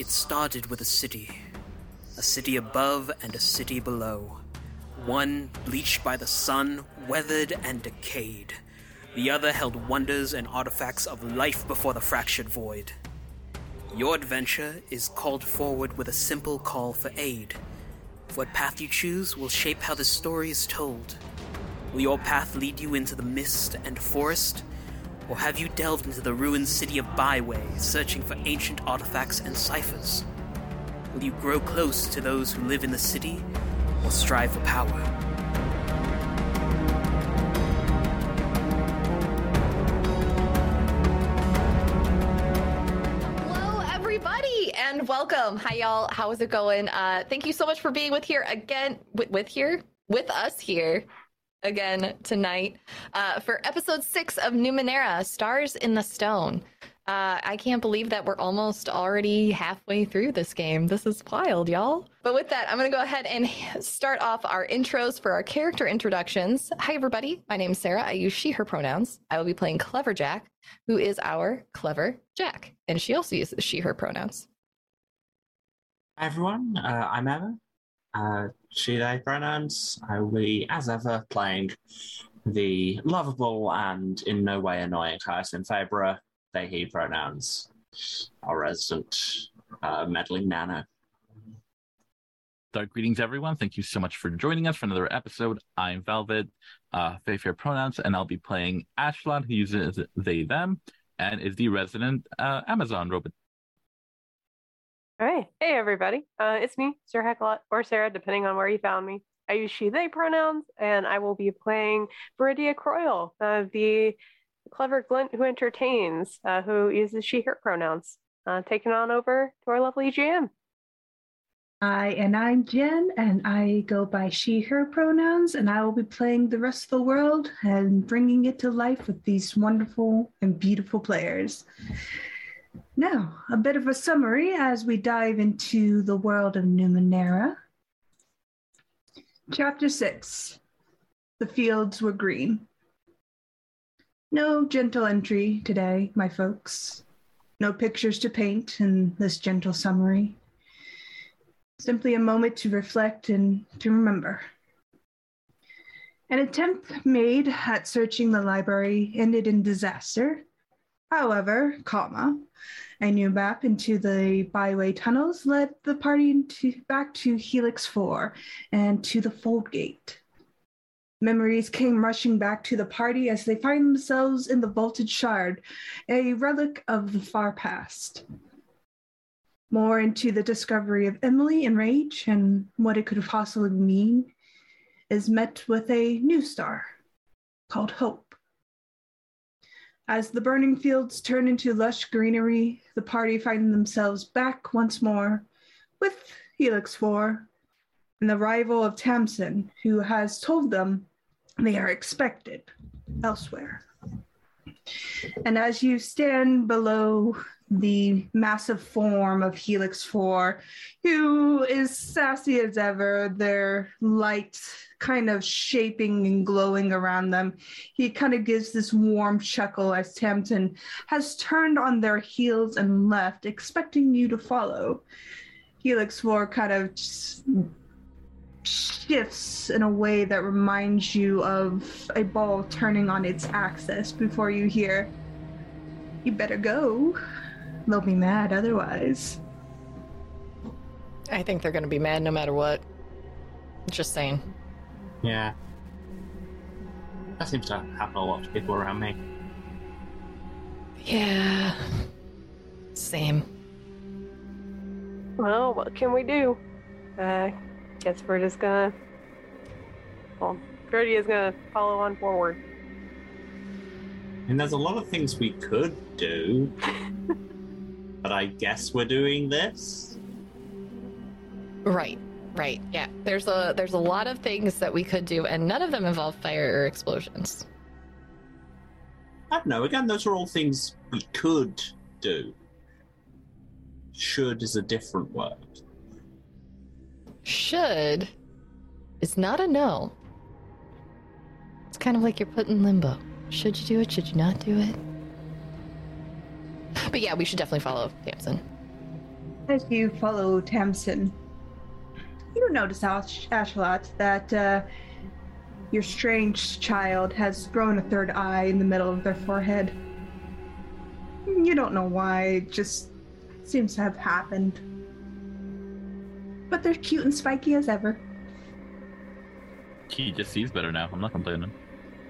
It started with a city. A city above and a city below. One bleached by the sun, weathered and decayed. The other held wonders and artifacts of life before the fractured void. Your adventure is called forward with a simple call for aid. What path you choose will shape how the story is told. Will your path lead you into the mist and forest? Or have you delved into the ruined city of Byway, searching for ancient artifacts and ciphers? Will you grow close to those who live in the city, or strive for power? And welcome. Hi, y'all. How is it going? Uh, thank you so much for being with here again. With, with here, with us here again tonight uh, for episode six of Numenera: Stars in the Stone. Uh, I can't believe that we're almost already halfway through this game. This is wild, y'all. But with that, I'm going to go ahead and start off our intros for our character introductions. Hi, everybody. My name is Sarah. I use she, her pronouns. I will be playing Clever Jack, who is our clever Jack. And she also uses she, her pronouns. Hi everyone, uh, I'm Emma. She, they pronouns. I will be, as ever, playing the lovable and in no way annoying Hyacinth Fabra, they, he pronouns. Our resident uh, meddling nano. So, greetings, everyone. Thank you so much for joining us for another episode. I'm Velvet, uh, Fair pronouns, and I'll be playing Ashlon, who uses they, them, and is the resident uh, Amazon robot. All right. Hey, everybody. Uh, it's me, Sir Hecklot, or Sarah, depending on where you found me. I use she, they pronouns, and I will be playing Viridia Croyle, uh, the clever glint who entertains, uh, who uses she, her pronouns. Uh, taking on over to our lovely GM. Hi, and I'm Jen, and I go by she, her pronouns, and I will be playing the rest of the world and bringing it to life with these wonderful and beautiful players. Now, a bit of a summary as we dive into the world of Numenera. Chapter 6 The Fields Were Green. No gentle entry today, my folks. No pictures to paint in this gentle summary. Simply a moment to reflect and to remember. An attempt made at searching the library ended in disaster. However, comma, a new map into the byway tunnels led the party into, back to Helix 4 and to the Fold Gate. Memories came rushing back to the party as they find themselves in the Vaulted Shard, a relic of the far past. More into the discovery of Emily and Rage and what it could possibly mean is met with a new star called Hope. As the burning fields turn into lush greenery, the party find themselves back once more with Helix 4 and the arrival of Tamsin, who has told them they are expected elsewhere. And as you stand below the massive form of Helix 4, who is sassy as ever, their light kind of shaping and glowing around them, he kind of gives this warm chuckle as Tamsin has turned on their heels and left, expecting you to follow. Helix 4 kind of shifts in a way that reminds you of a ball turning on its axis before you hear, You better go. They'll be mad otherwise. I think they're going to be mad no matter what. Just saying. Yeah. That seems to happen a lot to people around me. Yeah. Same. Well, what can we do? Uh, guess we're just gonna. Well, Gertie is gonna follow on forward. And there's a lot of things we could do, but I guess we're doing this. Right. Right. Yeah. There's a there's a lot of things that we could do and none of them involve fire or explosions. I don't know. Again, those are all things we could do. Should is a different word. Should is not a no. It's kind of like you're put in limbo. Should you do it? Should you not do it? But yeah, we should definitely follow Tamsin. As you follow Tamsin, you notice, Ash- Ashlot, that uh, your strange child has grown a third eye in the middle of their forehead. You don't know why, it just seems to have happened. But they're cute and spiky as ever. He just sees better now. I'm not complaining.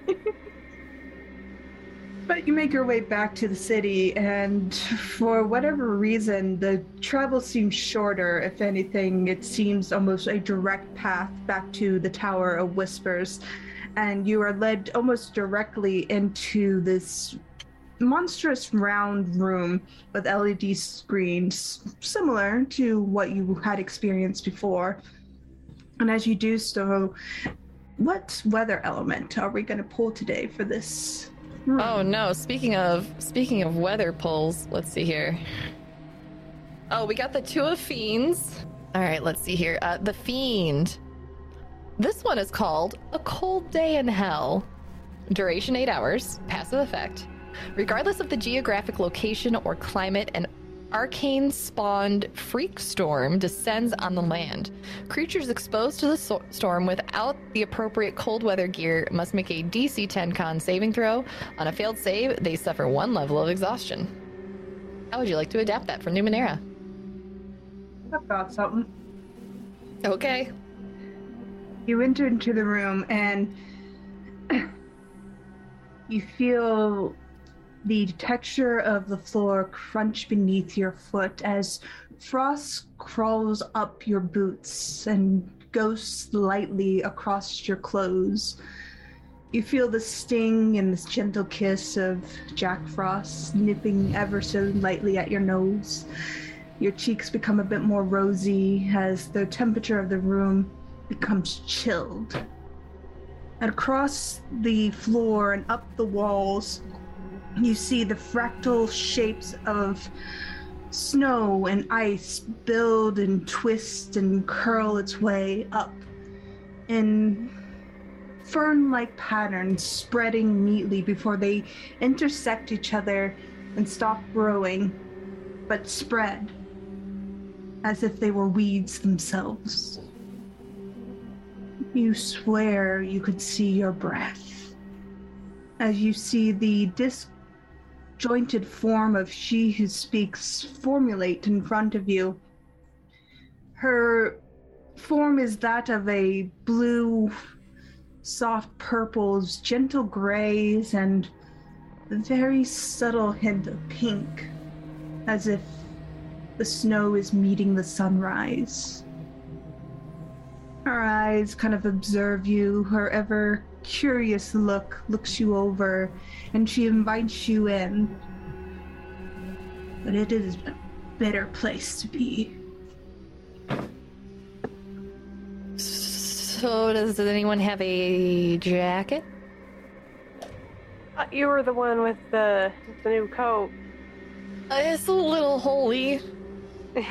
But you make your way back to the city, and for whatever reason, the travel seems shorter. If anything, it seems almost a direct path back to the Tower of Whispers. And you are led almost directly into this monstrous round room with LED screens, similar to what you had experienced before. And as you do so, what weather element are we going to pull today for this? Room? Oh no! Speaking of speaking of weather pulls, let's see here. Oh, we got the two of fiends. All right, let's see here. Uh, the fiend. This one is called a cold day in hell. Duration eight hours. Passive effect. Regardless of the geographic location or climate, an arcane spawned freak storm descends on the land. Creatures exposed to the so- storm without the appropriate cold weather gear must make a DC 10 con saving throw. On a failed save, they suffer one level of exhaustion. How would you like to adapt that for Numenera? I've got something. Okay. You enter into the room and you feel the texture of the floor crunch beneath your foot as frost crawls up your boots and goes lightly across your clothes. You feel the sting and this gentle kiss of Jack Frost nipping ever so lightly at your nose. Your cheeks become a bit more rosy as the temperature of the room becomes chilled. And across the floor and up the walls, you see the fractal shapes of snow and ice build and twist and curl its way up in fern like patterns spreading neatly before they intersect each other and stop growing, but spread as if they were weeds themselves. You swear you could see your breath as you see the disjointed form of she who speaks formulate in front of you. Her form is that of a blue, soft purples, gentle grays, and a very subtle hint of pink, as if the snow is meeting the sunrise. Her eyes kind of observe you, her ever curious look looks you over, and she invites you in. But it is a better place to be. So, does, does anyone have a jacket? Uh, you were the one with the, with the new coat. Uh, it's a little holy.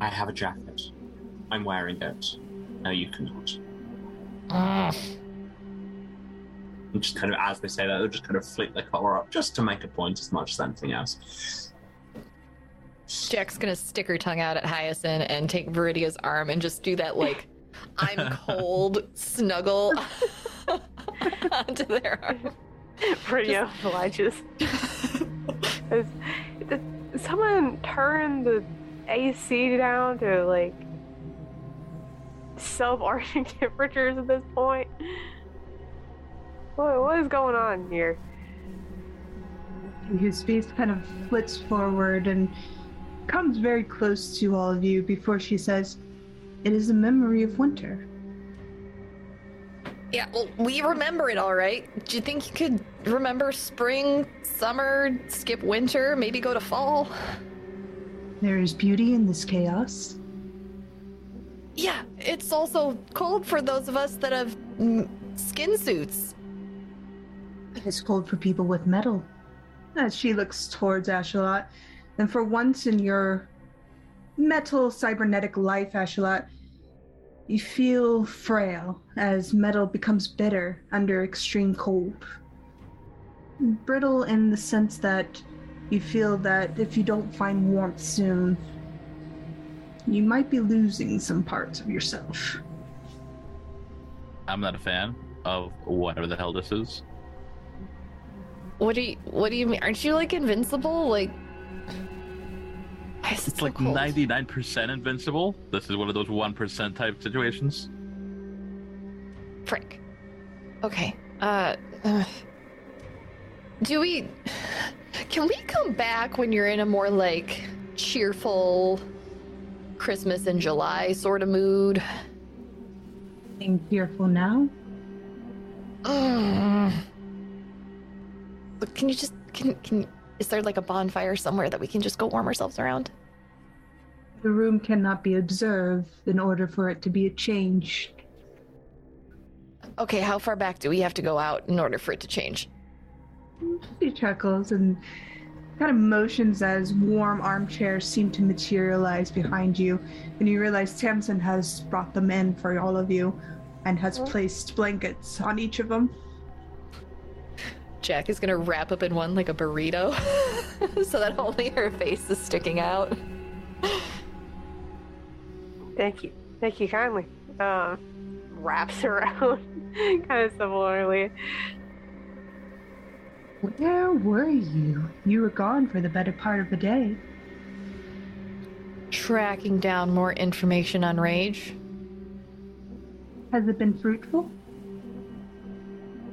I have a jacket. I'm wearing it. No, you cannot. Ah. And just kind of, as they say that, they'll just kind of flick their collar up just to make a point as much as anything else. Jack's gonna stick her tongue out at Hyacinth and take Viridia's arm and just do that like I'm cold snuggle onto their arm. Viridia obliges. Is- did someone turn the AC down to like sub-Arctic temperatures at this point? What, what is going on here? His face kind of flits forward and comes very close to all of you before she says, It is a memory of winter. Yeah, well, we remember it all right. Do you think you could remember spring, summer, skip winter, maybe go to fall? There is beauty in this chaos. Yeah, it's also cold for those of us that have skin suits. It is cold for people with metal. As she looks towards Ashalot, and for once in your metal cybernetic life, Ashalot, you feel frail as metal becomes bitter under extreme cold. Brittle in the sense that You feel that if you don't find warmth soon, you might be losing some parts of yourself. I'm not a fan of whatever the hell this is. What do you What do you mean? Aren't you like invincible? Like, why is it It's so like 99% invincible. This is one of those 1% type situations. Frick. Okay. Uh, uh, do we? Can we come back when you're in a more like cheerful Christmas in July sort of mood? Being fearful now? But can you just can can is there like a bonfire somewhere that we can just go warm ourselves around? The room cannot be observed in order for it to be changed. Okay, how far back do we have to go out in order for it to change? He chuckles and kind of motions as warm armchairs seem to materialize behind you. And you realize Tamsin has brought them in for all of you and has placed blankets on each of them. Jack is gonna wrap up in one like a burrito, so that only her face is sticking out. Thank you. Thank you kindly. Um, wraps around kind of similarly. Where were you? You were gone for the better part of the day. Tracking down more information on Rage. Has it been fruitful?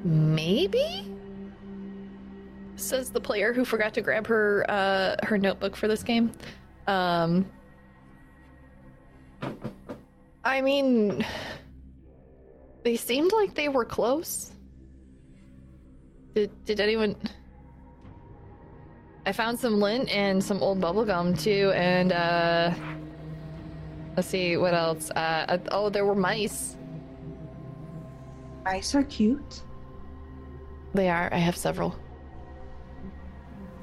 Maybe? Says the player who forgot to grab her uh, her notebook for this game. Um, I mean, they seemed like they were close. Did did anyone? I found some lint and some old bubble gum too, and uh, let's see what else. Uh, uh, oh, there were mice. Mice are cute. They are. I have several.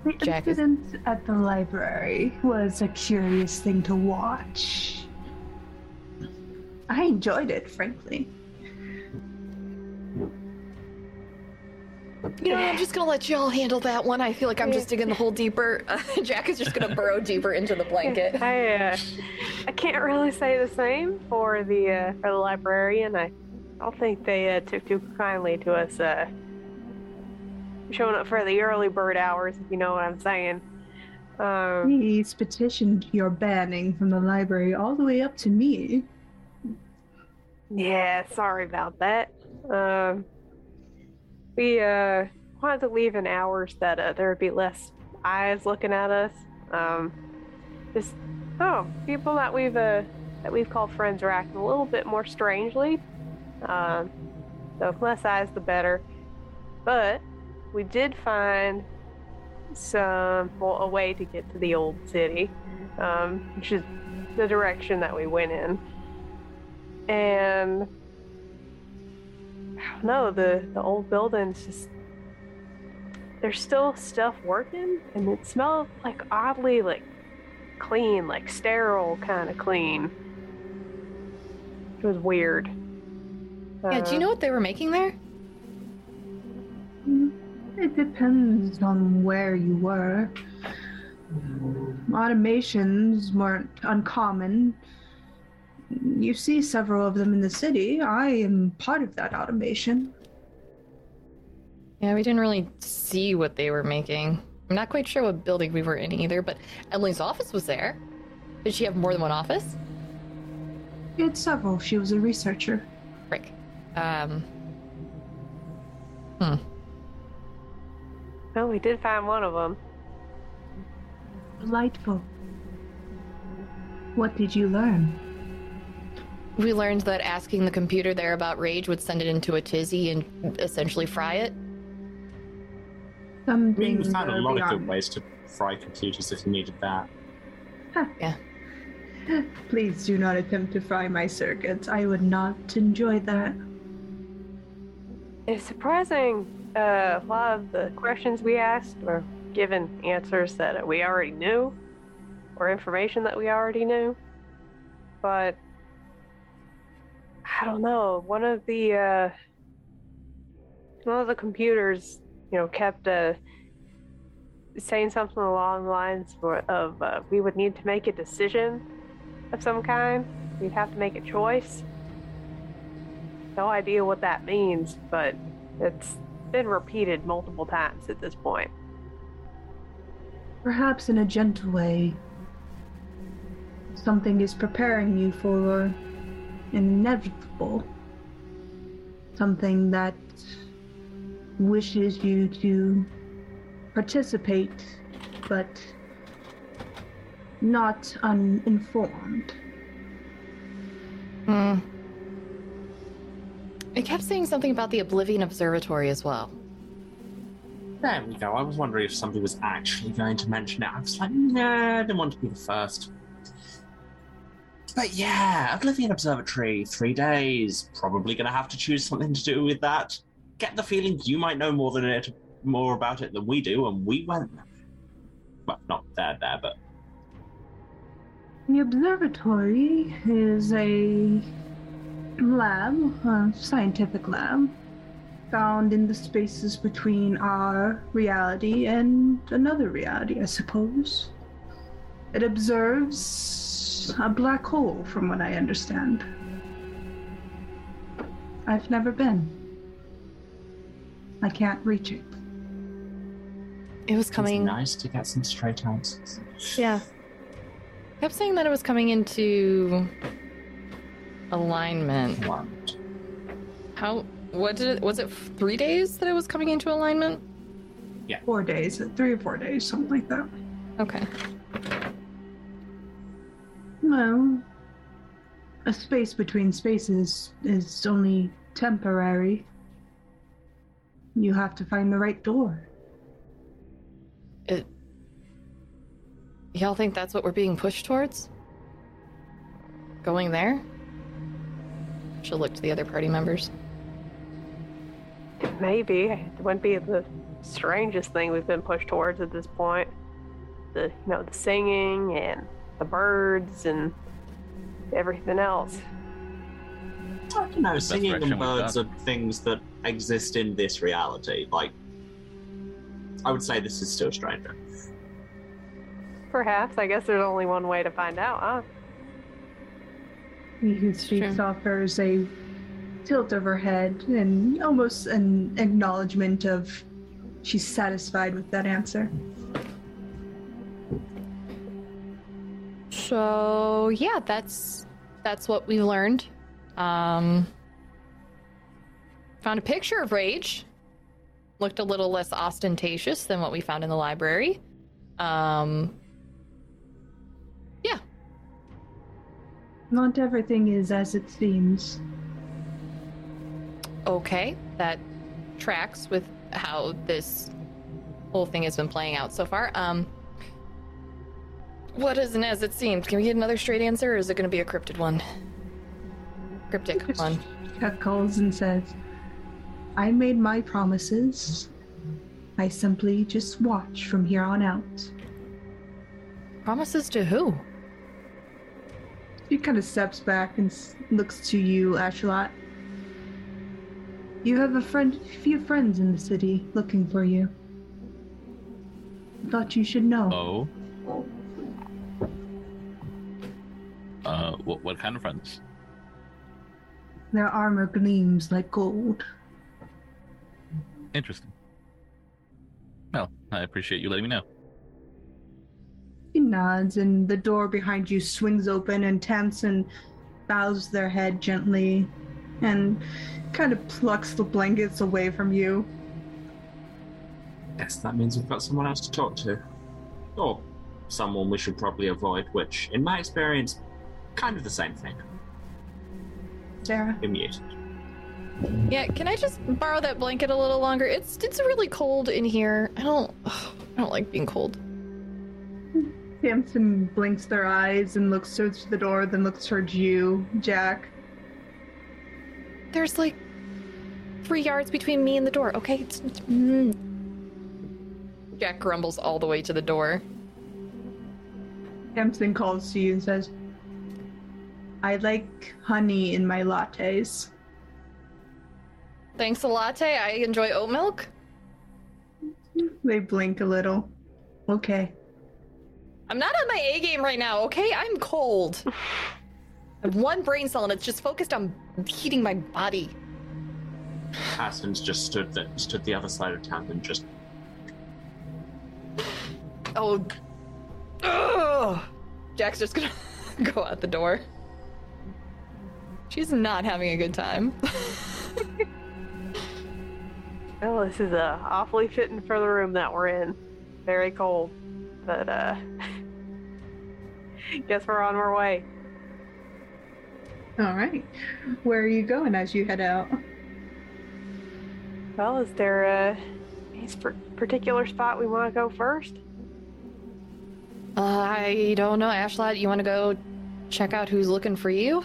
The Jack is- incident at the library was a curious thing to watch. I enjoyed it, frankly. You know, I'm just gonna let y'all handle that one. I feel like I'm just digging the hole deeper. Uh, Jack is just gonna burrow deeper into the blanket. I uh, I can't really say the same for the uh, for the librarian. I don't think they uh, took too kindly to us uh, showing up for the early bird hours, if you know what I'm saying. Um, He's petitioned your banning from the library all the way up to me. yeah, sorry about that. Um, we uh, wanted to leave in hours that uh, there would be less eyes looking at us. Um, just oh, people that we've uh, that we've called friends are acting a little bit more strangely. Um, so less eyes, the better. But we did find some well, a way to get to the old city, um, which is the direction that we went in. And I don't know, the the old buildings just there's still stuff working, and it smelled like oddly like clean, like sterile kind of clean. It was weird. Yeah, do you Uh, know what they were making there? It depends on where you were. Automations weren't uncommon. You see several of them in the city. I am part of that automation. Yeah, we didn't really see what they were making. I'm not quite sure what building we were in either, but Emily's office was there. Did she have more than one office? She had several. She was a researcher. Frick. Um, Hmm. Well, we did find one of them. Delightful. What did you learn? We learned that asking the computer there about rage would send it into a tizzy and essentially fry it. Some I mean, we found a are lot of good ways to fry computers if you needed that. Huh. Yeah. Please do not attempt to fry my circuits. I would not enjoy that. It's surprising. Uh, a lot of the questions we asked were given answers that we already knew, or information that we already knew. But I don't know. One of the uh, one of the computers, you know, kept uh, saying something along the lines of uh, we would need to make a decision of some kind. We'd have to make a choice. No idea what that means, but it's been repeated multiple times at this point. Perhaps in a gentle way, something is preparing you for inevitable. Something that wishes you to participate, but not uninformed. Hmm. It kept saying something about the Oblivion Observatory as well. There we go. I was wondering if somebody was actually going to mention it. I was like, nah, I didn't want to be the first. But yeah, Oblivion Observatory, three days. Probably going to have to choose something to do with that. Get the feeling you might know more than it, more about it than we do, and we went. Well, not there, there, but The observatory is a lab, a scientific lab, found in the spaces between our reality and another reality, I suppose. It observes a black hole, from what I understand. I've never been. I can't reach it. It was it's coming. nice to get some straight answers. Yeah. I Kept saying that it was coming into alignment. One. How? What did it? Was it three days that it was coming into alignment? Yeah. Four days, three or four days, something like that. Okay. Well, a space between spaces is only temporary. You have to find the right door. It. Y'all think that's what we're being pushed towards? Going there? She'll look to the other party members. Maybe. It wouldn't be the strangest thing we've been pushed towards at this point. The you know, the singing and the birds and everything else. I don't know, singing direction and birds are things that exist in this reality. Like, I would say this is still stranger. Perhaps. I guess there's only one way to find out, huh? He who speaks true. offers a tilt of her head and almost an acknowledgement of she's satisfied with that answer. So yeah, that's that's what we learned. Um, found a picture of Rage. Looked a little less ostentatious than what we found in the library. Um, yeah, Not everything is as it seems. okay, that tracks with how this whole thing has been playing out so far. Um, what isn't as it seems? Can we get another straight answer, or is it going to be a cryptid one? Cryptic one. Chuckles and says, I made my promises. I simply just watch from here on out. Promises to who? He kind of steps back and s- looks to you, Ashlot. You have a friend, few friends in the city looking for you. Thought you should know. Oh. What, what kind of friends? Their armor gleams like gold. Interesting. Well, I appreciate you letting me know. He nods, and the door behind you swings open, and Tamsin bows their head gently and kind of plucks the blankets away from you. Yes, that means we've got someone else to talk to. Or someone we should probably avoid, which, in my experience, kind of the same thing. Sarah? You're muted. Yeah, can I just borrow that blanket a little longer? It's it's really cold in here. I don't I don't like being cold. Tamsin blinks their eyes and looks towards the door, then looks towards you, Jack. There's like three yards between me and the door. Okay, it's, it's- mm. Jack grumbles all the way to the door. Tamsin calls to you and says, I like honey in my lattes. Thanks a latte. I enjoy oat milk. They blink a little. Okay. I'm not on my A game right now, okay? I'm cold. I have one brain cell and it's just focused on heating my body. Aston's just stood the, stood the other side of town and just Oh. Ugh. Jack's just gonna go out the door. She's not having a good time. Well, this is uh, awfully fitting for the room that we're in. Very cold, but uh, guess we're on our way. All right. Where are you going as you head out? Well, is there a particular spot we want to go first? Uh, I don't know, Ashlot. You want to go check out who's looking for you?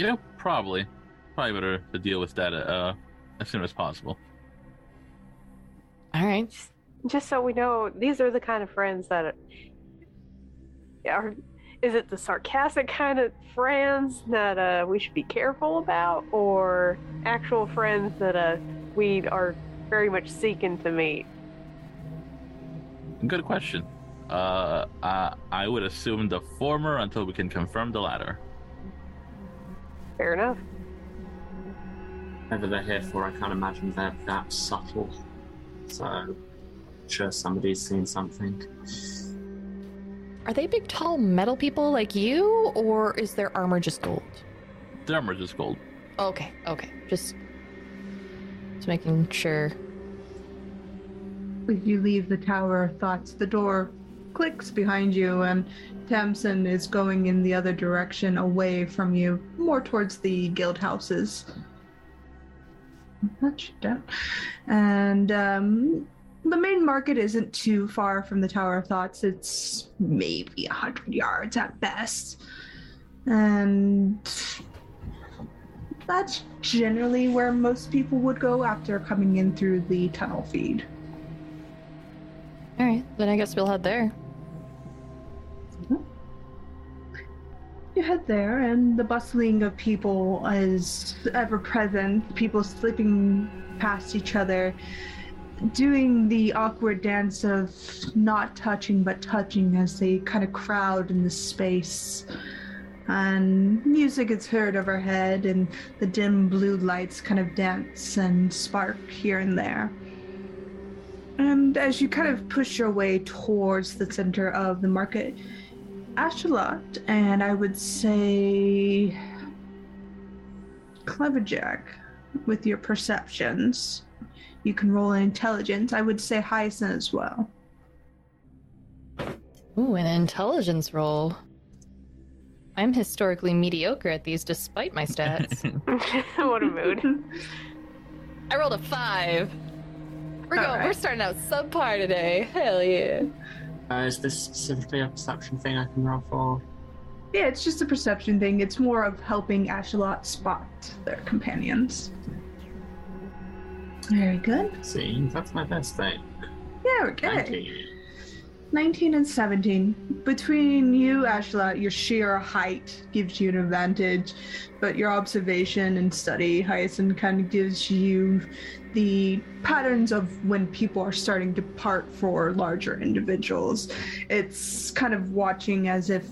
You know, probably. Probably better to deal with that uh, as soon as possible. All right. Just so we know, these are the kind of friends that are. Is it the sarcastic kind of friends that uh, we should be careful about, or actual friends that uh, we are very much seeking to meet? Good question. Uh, I, I would assume the former until we can confirm the latter. Fair enough. whatever they're here for. I can't imagine they're that subtle. So, I'm sure somebody's seen something. Are they big, tall metal people like you, or is their armor just gold? The armor is gold. Okay, okay. Just, just making sure. As you leave the Tower Thoughts, the door clicks behind you, and Tamsin is going in the other direction away from you, more towards the guild houses. Much down. And um, the main market isn't too far from the Tower of Thoughts. It's maybe a hundred yards at best. And that's generally where most people would go after coming in through the tunnel feed. All right, then I guess we'll head there. You head there, and the bustling of people is ever present. People slipping past each other, doing the awkward dance of not touching but touching as they kind of crowd in the space. And music is heard overhead, and the dim blue lights kind of dance and spark here and there. And as you kind of push your way towards the center of the market, Ashalot, and I would say Cleverjack, with your perceptions. You can roll an intelligence. I would say Hyson as well. Ooh, an intelligence roll. I'm historically mediocre at these despite my stats. what a mood. I rolled a five. We're going. Alright. We're starting out subpar today. Hell yeah. Uh, is this specifically a perception thing I can roll for? Yeah, it's just a perception thing. It's more of helping Ashalot spot their companions. Very good. See, that's my best thing. Yeah, okay. 19. 19 and 17. Between you, Ashlot, your sheer height gives you an advantage, but your observation and study, Hyacinth, kind of gives you the patterns of when people are starting to part for larger individuals. It's kind of watching as if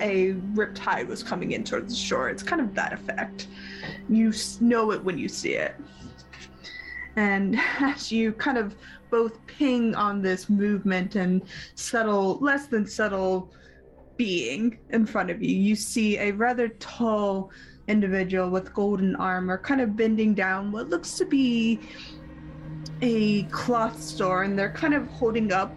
a riptide was coming in towards the shore. It's kind of that effect. You know it when you see it. And as you kind of both ping on this movement and subtle, less than subtle being in front of you, you see a rather tall individual with golden armor kind of bending down what looks to be a cloth store, and they're kind of holding up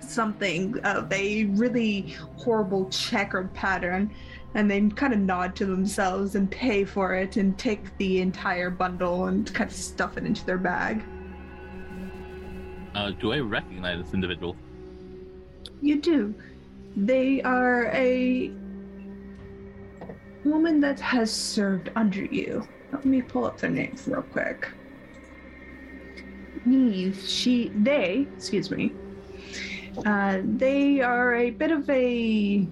something of a really horrible checkered pattern. And they kind of nod to themselves and pay for it and take the entire bundle and kind of stuff it into their bag. Uh, do I recognize this individual? You do. They are a woman that has served under you. Let me pull up their names real quick. Neve, she, they, excuse me. Uh, they are a bit of a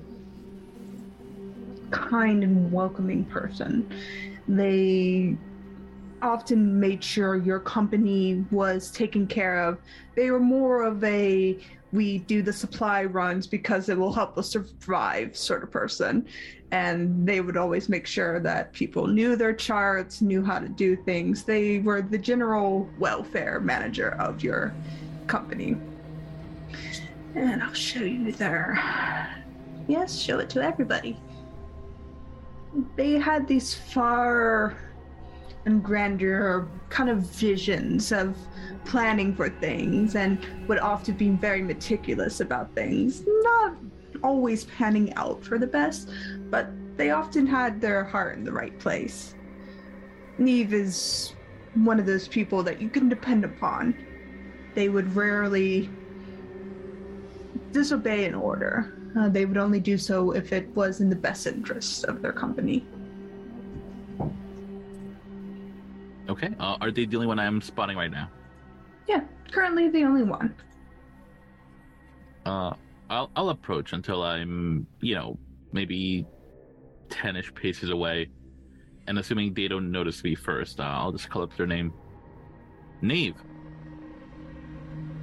kind and welcoming person. They often made sure your company was taken care of. They were more of a we do the supply runs because it will help us survive sort of person. And they would always make sure that people knew their charts, knew how to do things. They were the general welfare manager of your company. And I'll show you their. Yes, show it to everybody. They had these far and grandeur kind of visions of planning for things and would often be very meticulous about things. Not always panning out for the best, but they often had their heart in the right place. Neve is one of those people that you can depend upon. They would rarely disobey an order. Uh, they would only do so if it was in the best interest of their company. Okay. Uh, are they the only one I'm spotting right now? Yeah, currently the only one. Uh, I'll I'll approach until I'm you know maybe ten-ish paces away, and assuming they don't notice me first, uh, I'll just call up their name. Neve.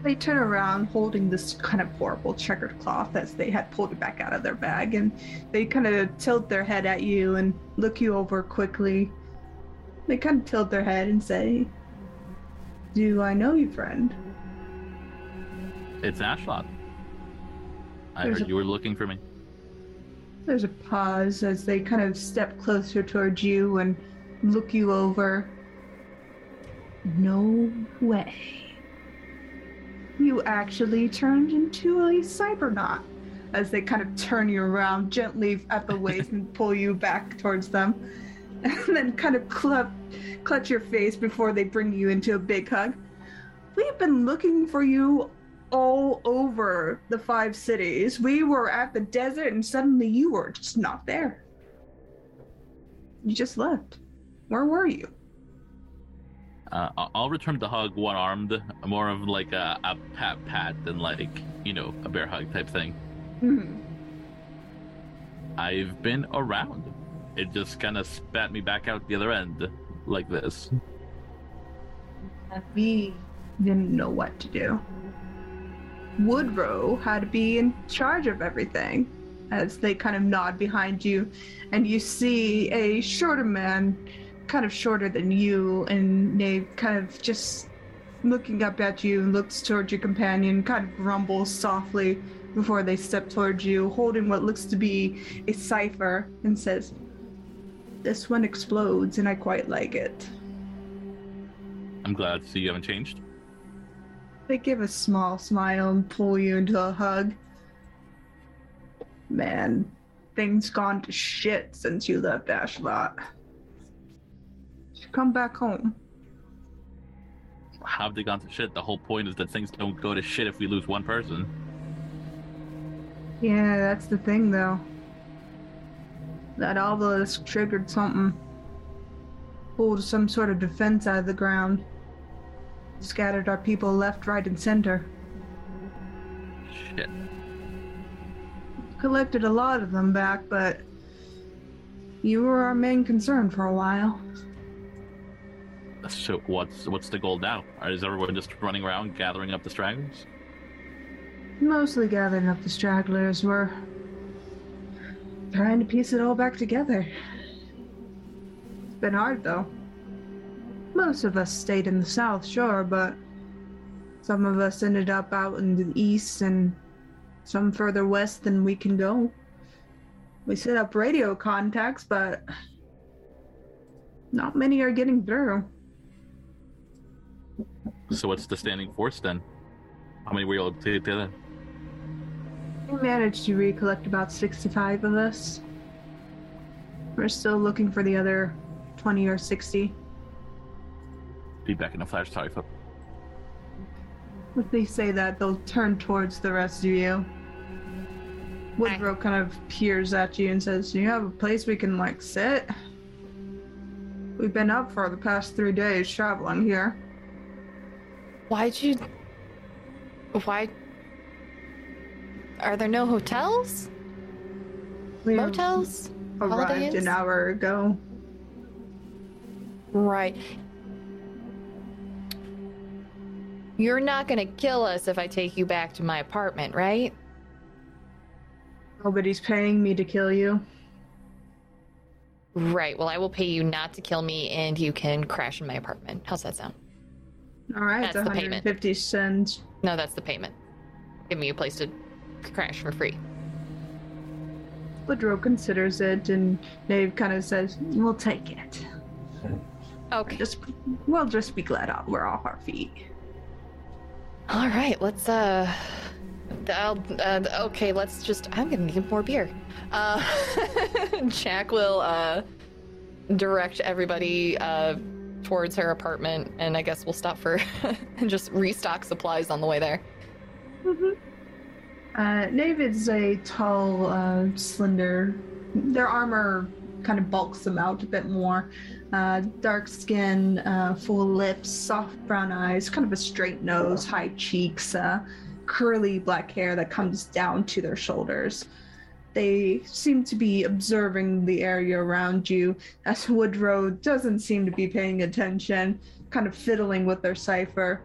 They turn around holding this kind of horrible checkered cloth as they had pulled it back out of their bag, and they kind of tilt their head at you and look you over quickly. They kind of tilt their head and say, Do I know you, friend? It's Ashlot. I There's heard a- you were looking for me. There's a pause as they kind of step closer towards you and look you over. No way. You actually turned into a cybernaut as they kind of turn you around gently at the waist and pull you back towards them. And then kind of clup, clutch your face before they bring you into a big hug. We've been looking for you all over the five cities. We were at the desert and suddenly you were just not there. You just left. Where were you? Uh, I'll return the hug one armed, more of like a, a pat pat than like you know a bear hug type thing. Hmm. I've been around. It just kind of spat me back out the other end like this. We didn't know what to do. Woodrow had to be in charge of everything as they kind of nod behind you, and you see a shorter man, kind of shorter than you, and they kind of just looking up at you, and looks towards your companion, kind of grumbles softly before they step towards you, holding what looks to be a cipher, and says, This one explodes, and I quite like it. I'm glad to see you haven't changed. They give a small smile and pull you into a hug. Man, things gone to shit since you left Ashlot. Come back home. How have they gone to shit? The whole point is that things don't go to shit if we lose one person. Yeah, that's the thing though. That obelisk triggered something. Pulled some sort of defense out of the ground. Scattered our people left, right, and center. Shit. Collected a lot of them back, but you were our main concern for a while. So what's what's the goal now? Is everyone just running around gathering up the stragglers? Mostly gathering up the stragglers. We're trying to piece it all back together. It's been hard, though. Most of us stayed in the south, sure, but some of us ended up out in the east and some further west than we can go. We set up radio contacts, but not many are getting through. So what's the standing force then? How many were you able to get together? We managed to recollect about 65 of us. We're still looking for the other 20 or 60. Be back in a flash. Sorry, Flip. If they say that, they'll turn towards the rest of you. Woodrow kind of peers at you and says, Do you have a place we can, like, sit? We've been up for the past three days traveling here. Why'd you? Why? Are there no hotels? We Motels? arrived holiday an hour ago. Right. You're not gonna kill us if I take you back to my apartment, right? Nobody's paying me to kill you. Right. Well, I will pay you not to kill me, and you can crash in my apartment. How's that sound? All right, That's the payment. Fifty cents. No, that's the payment. Give me a place to crash for free. Woodrow considers it, and Dave kind of says, "We'll take it. Okay. Just, we'll just be glad we're off our feet." All right. Let's uh. I'll, uh, okay, let's just. I'm gonna need more beer. Uh, Jack will uh, direct everybody uh, towards her apartment, and I guess we'll stop for and just restock supplies on the way there. Uh, David's a tall, uh, slender. Their armor kind of bulks them out a bit more. Uh, dark skin, uh, full lips, soft brown eyes, kind of a straight nose, high cheeks, uh, curly black hair that comes down to their shoulders. They seem to be observing the area around you, as Woodrow doesn't seem to be paying attention, kind of fiddling with their cipher.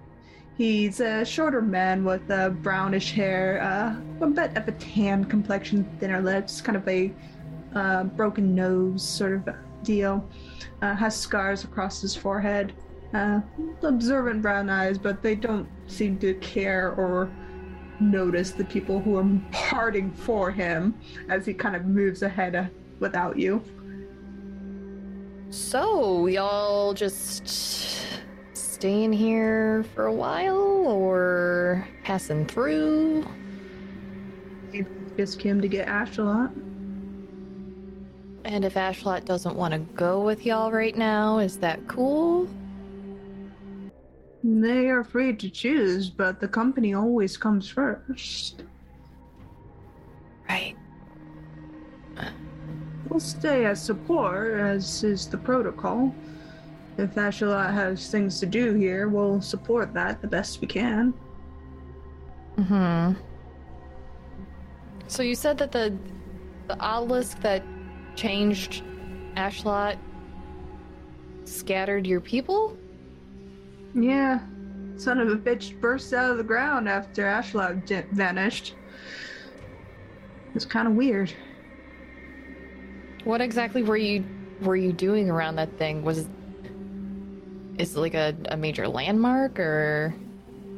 He's a shorter man with uh, brownish hair, uh, a bit of a tan complexion, thinner lips, kind of a uh, broken nose sort of deal. Uh, has scars across his forehead. Uh, observant brown eyes, but they don't seem to care or notice the people who are parting for him as he kind of moves ahead uh, without you. So, y'all just staying here for a while or passing through? He just came to get Ashalot. And if Ashlot doesn't want to go with y'all right now, is that cool? They are free to choose, but the company always comes first. Right. We'll stay as support, as is the protocol. If Ashalot has things to do here, we'll support that the best we can. Hmm. So you said that the the obelisk that changed Ashlot scattered your people? Yeah, son of a bitch burst out of the ground after Ashalot j- vanished. It's kind of weird. What exactly were you were you doing around that thing? Was is it like a, a major landmark or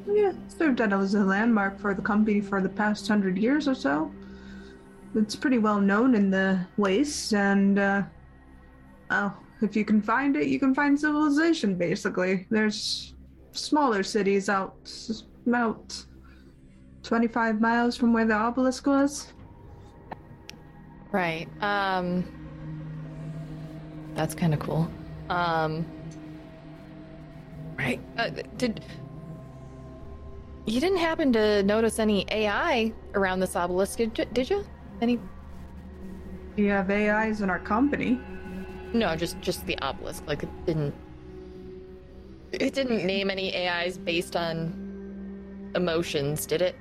Yeah, served as a landmark for the company for the past hundred years or so. It's pretty well known in the wastes, and uh, well, if you can find it, you can find civilization. Basically, there's smaller cities out about twenty-five miles from where the obelisk was. Right. Um That's kind of cool. Um Right. Uh, did You didn't happen to notice any AI around this obelisk, did you? Did you? Any We have AIs in our company. No, just just the obelisk. Like it didn't It didn't name any AIs based on emotions, did it?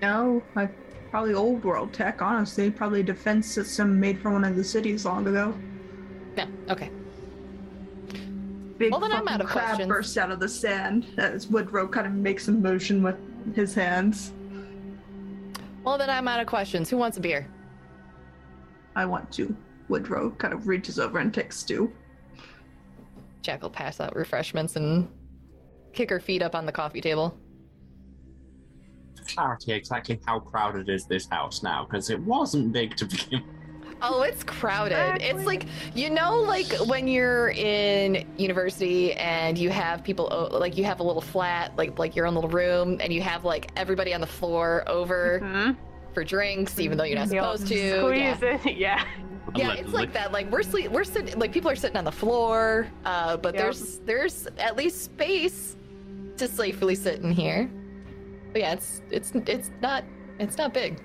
No, I, probably old world tech. Honestly, probably a defense system made for one of the cities long ago. No. Okay. Big Well, then I'm fucking out of crab questions. bursts out of the sand as Woodrow kind of makes a motion with his hands. Well, then I'm out of questions. Who wants a beer? I want to. Woodrow kind of reaches over and takes two. Jack will pass out refreshments and kick her feet up on the coffee table. Clarity exactly how crowded is this house now, because it wasn't big to begin Oh, it's crowded. It's like you know, like when you're in university and you have people like you have a little flat, like like your own little room, and you have like everybody on the floor over Hmm? for drinks, even though you're not You'll supposed to. Yeah. It. Yeah. Yeah, it's like that. Like we're sleep, we're sitting, like people are sitting on the floor, uh, but Yep. there's there's at least space to safely sit in here. But yeah, it's it's it's not it's not big.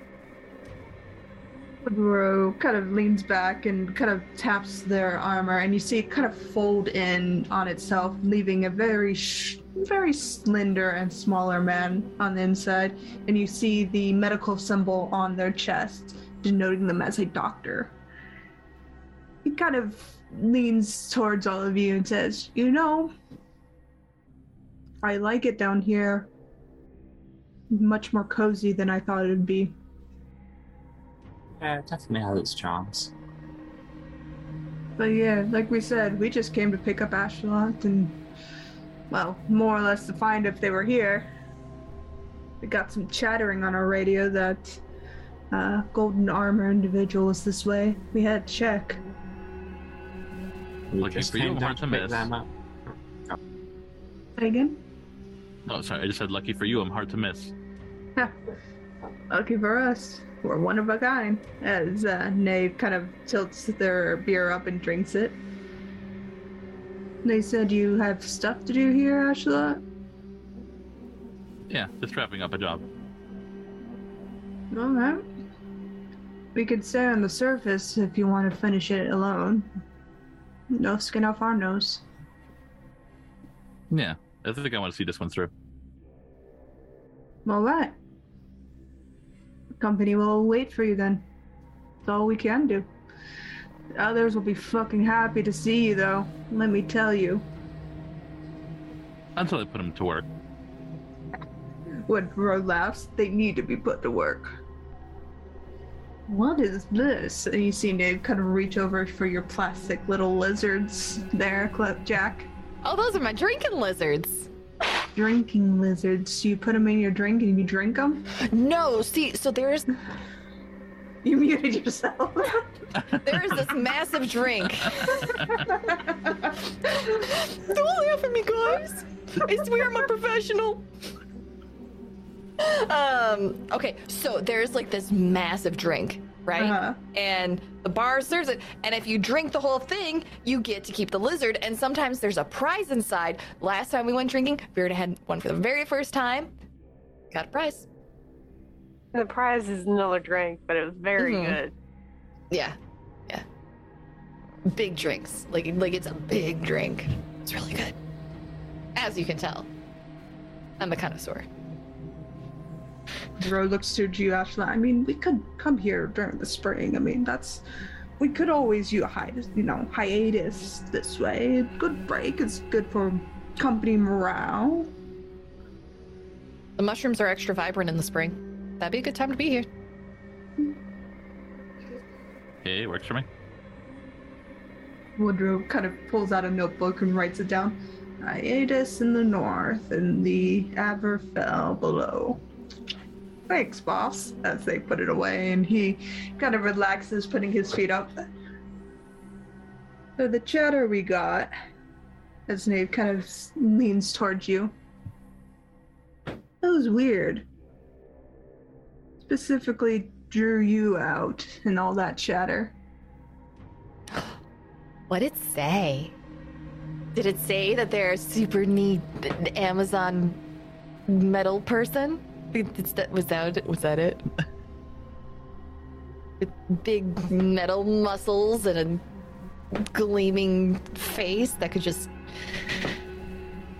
Woodrow kind of leans back and kind of taps their armor, and you see it kind of fold in on itself, leaving a very, sh- very slender and smaller man on the inside. And you see the medical symbol on their chest, denoting them as a doctor. He kind of leans towards all of you and says, "You know, I like it down here. Much more cozy than I thought it would be. Yeah, it definitely has its charms. But yeah, like we said, we just came to pick up Ashelot and, well, more or less to find if they were here. We got some chattering on our radio that uh, golden armor individual was this way. We had to check. We Lucky just for you, came down hard to pick miss. them up. Say again? Oh, sorry. I just said lucky for you. I'm hard to miss. Lucky for us, we're one of a kind. As uh, Nave kind of tilts their beer up and drinks it. They said you have stuff to do here, Ashelot? Yeah, just wrapping up a job. Alright. We could stay on the surface if you want to finish it alone. No skin off our nose. Yeah, I think I want to see this one through. Alright. Company will wait for you then. That's all we can do. The others will be fucking happy to see you though, let me tell you. Until they put them to work. When Bro laughs, they need to be put to work. What is this? And you see Nave kind of reach over for your plastic little lizards there, Jack. Oh, those are my drinking lizards. Drinking lizards. You put them in your drink and you drink them? No, see, so there's You muted yourself. there is this massive drink. Don't laugh at me, guys. I swear I'm a professional. Um, okay, so there's like this massive drink, right? Uh-huh. And the bar serves it. And if you drink the whole thing, you get to keep the lizard. And sometimes there's a prize inside. Last time we went drinking, Viridia had one for the very first time. Got a prize. The prize is another drink, but it was very Mhm. good. Yeah, yeah. Big drinks, like like it's a big drink. It's really good, as you can tell. I'm a connoisseur. Bro looks to you, Ashley. I mean, we could come here during the spring. I mean, that's. We could always use a hi- you know, hiatus this way. Good break. It's good for company morale. The mushrooms are extra vibrant in the spring. That'd be a good time to be here. Hey, it works for me. Woodrow kind of pulls out a notebook and writes it down. Hiatus in the north and the Aberfell below. Thanks, boss, as they put it away, and he kind of relaxes, putting his feet up. So the chatter we got, as Nave kind of leans towards you, that was weird. Specifically, drew you out and all that chatter. What did it say? Did it say that they're a super neat Amazon metal person? Is that- Was that was that it? With big metal muscles and a gleaming face that could just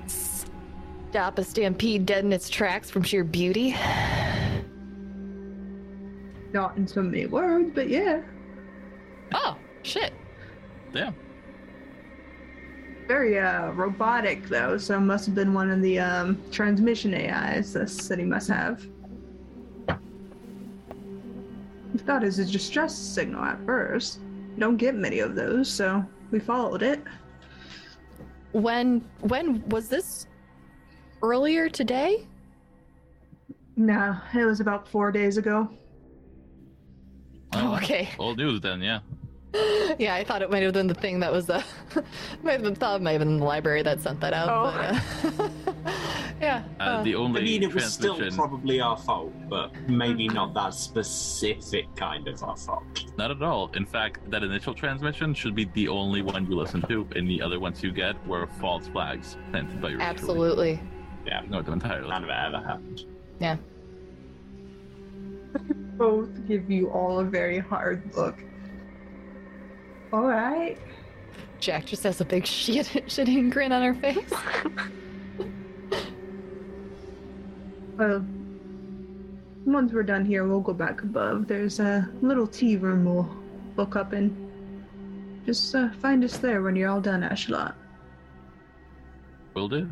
stop a stampede dead in its tracks from sheer beauty. Not in so many words, but yeah. Oh shit! Yeah. Very uh robotic though, so it must have been one of the um transmission AIs this city must have. We thought it was a distress signal at first. You don't get many of those, so we followed it. When when was this? Earlier today? No, it was about four days ago. Oh, okay. Old news then, yeah. yeah, I thought it might have been the thing that was the. might have been thought it might have been the library that sent that out. Oh. But, uh, yeah. Uh, uh, the I only mean, it was still transmission, probably our fault, but maybe not that specific kind of our fault. not at all. In fact, that initial transmission should be the only one you listen to, and the other ones you get were false flags planted by your absolutely. Yeah, Ignore them entirely. none of it ever happened. Yeah. Both give you all a very hard look. Alright. Jack just has a big shit shitting grin on her face. Well, once we're done here, we'll go back above. There's a little tea room we'll book up in. Just uh, find us there when you're all done, Ashlot. Will do.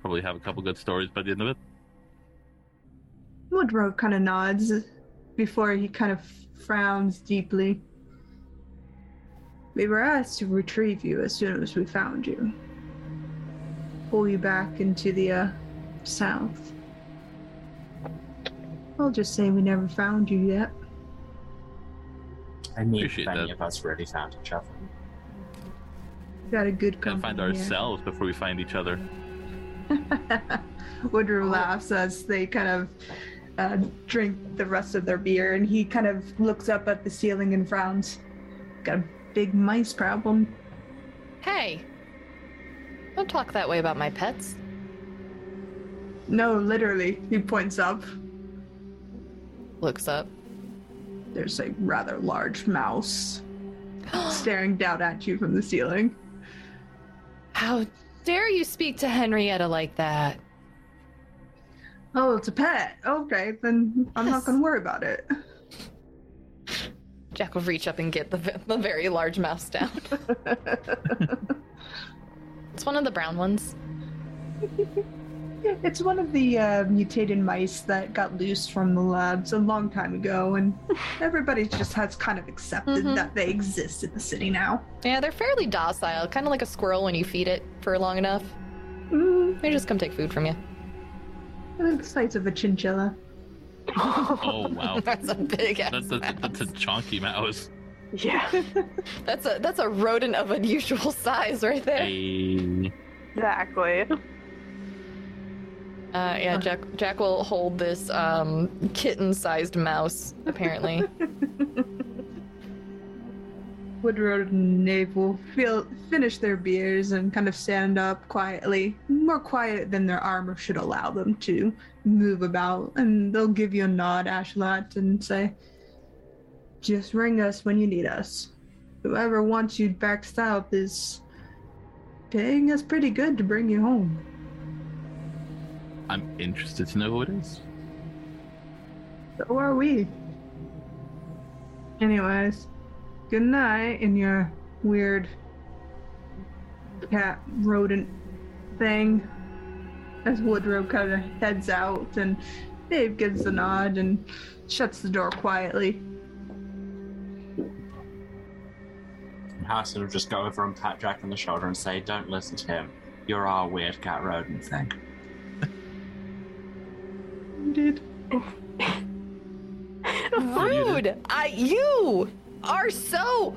Probably have a couple good stories by the end of it. Woodrow kind of nods before he kind of frowns deeply. We were asked to retrieve you as soon as we found you. Pull you back into the uh, south. I'll just say we never found you yet. I mean, Appreciate if any that. of us really found each other. Got a good Gotta company. find here. ourselves before we find each other. Woodrow laughs as they kind of uh, drink the rest of their beer, and he kind of looks up at the ceiling and frowns. Got a big mice problem. Hey, don't talk that way about my pets. No, literally, he points up. Looks up. There's a rather large mouse staring down at you from the ceiling. How dare you speak to Henrietta like that? Oh, it's a pet. Okay, then I'm not going to worry about it. Jack will reach up and get the, the very large mouse down. it's one of the brown ones. It's one of the uh, mutated mice that got loose from the labs a long time ago, and everybody just has kind of accepted Mhm. that they exist in the city now. Yeah, they're fairly docile, kind of like a squirrel when you feed it for long enough. Mm, They just come take food from you. the size of a chinchilla. Oh wow. That's a big ass. That's, that's, that's a chunky mouse. Yeah, That's a that's a rodent of unusual size right there. Hey. exactly. Uh, yeah, Jack Jack will hold this um, kitten-sized mouse. Apparently, Woodrow and Nave will feel, finish their beers and kind of stand up quietly, more quiet than their armor should allow them to move about. And they'll give you a nod, Ashlat, and say, Just ring us when you need us. Whoever wants you back south is paying us pretty good to bring you home. I'm interested to know who it is. So are we. Anyways, good night in your weird cat rodent thing. As Woodrow kind of heads out, and Dave gives a nod and shuts the door quietly. Harrison will just go over and pat Jack on the shoulder and say, Don't listen to him. You're our weird cat rodent thing. Indeed. rude. I you are so.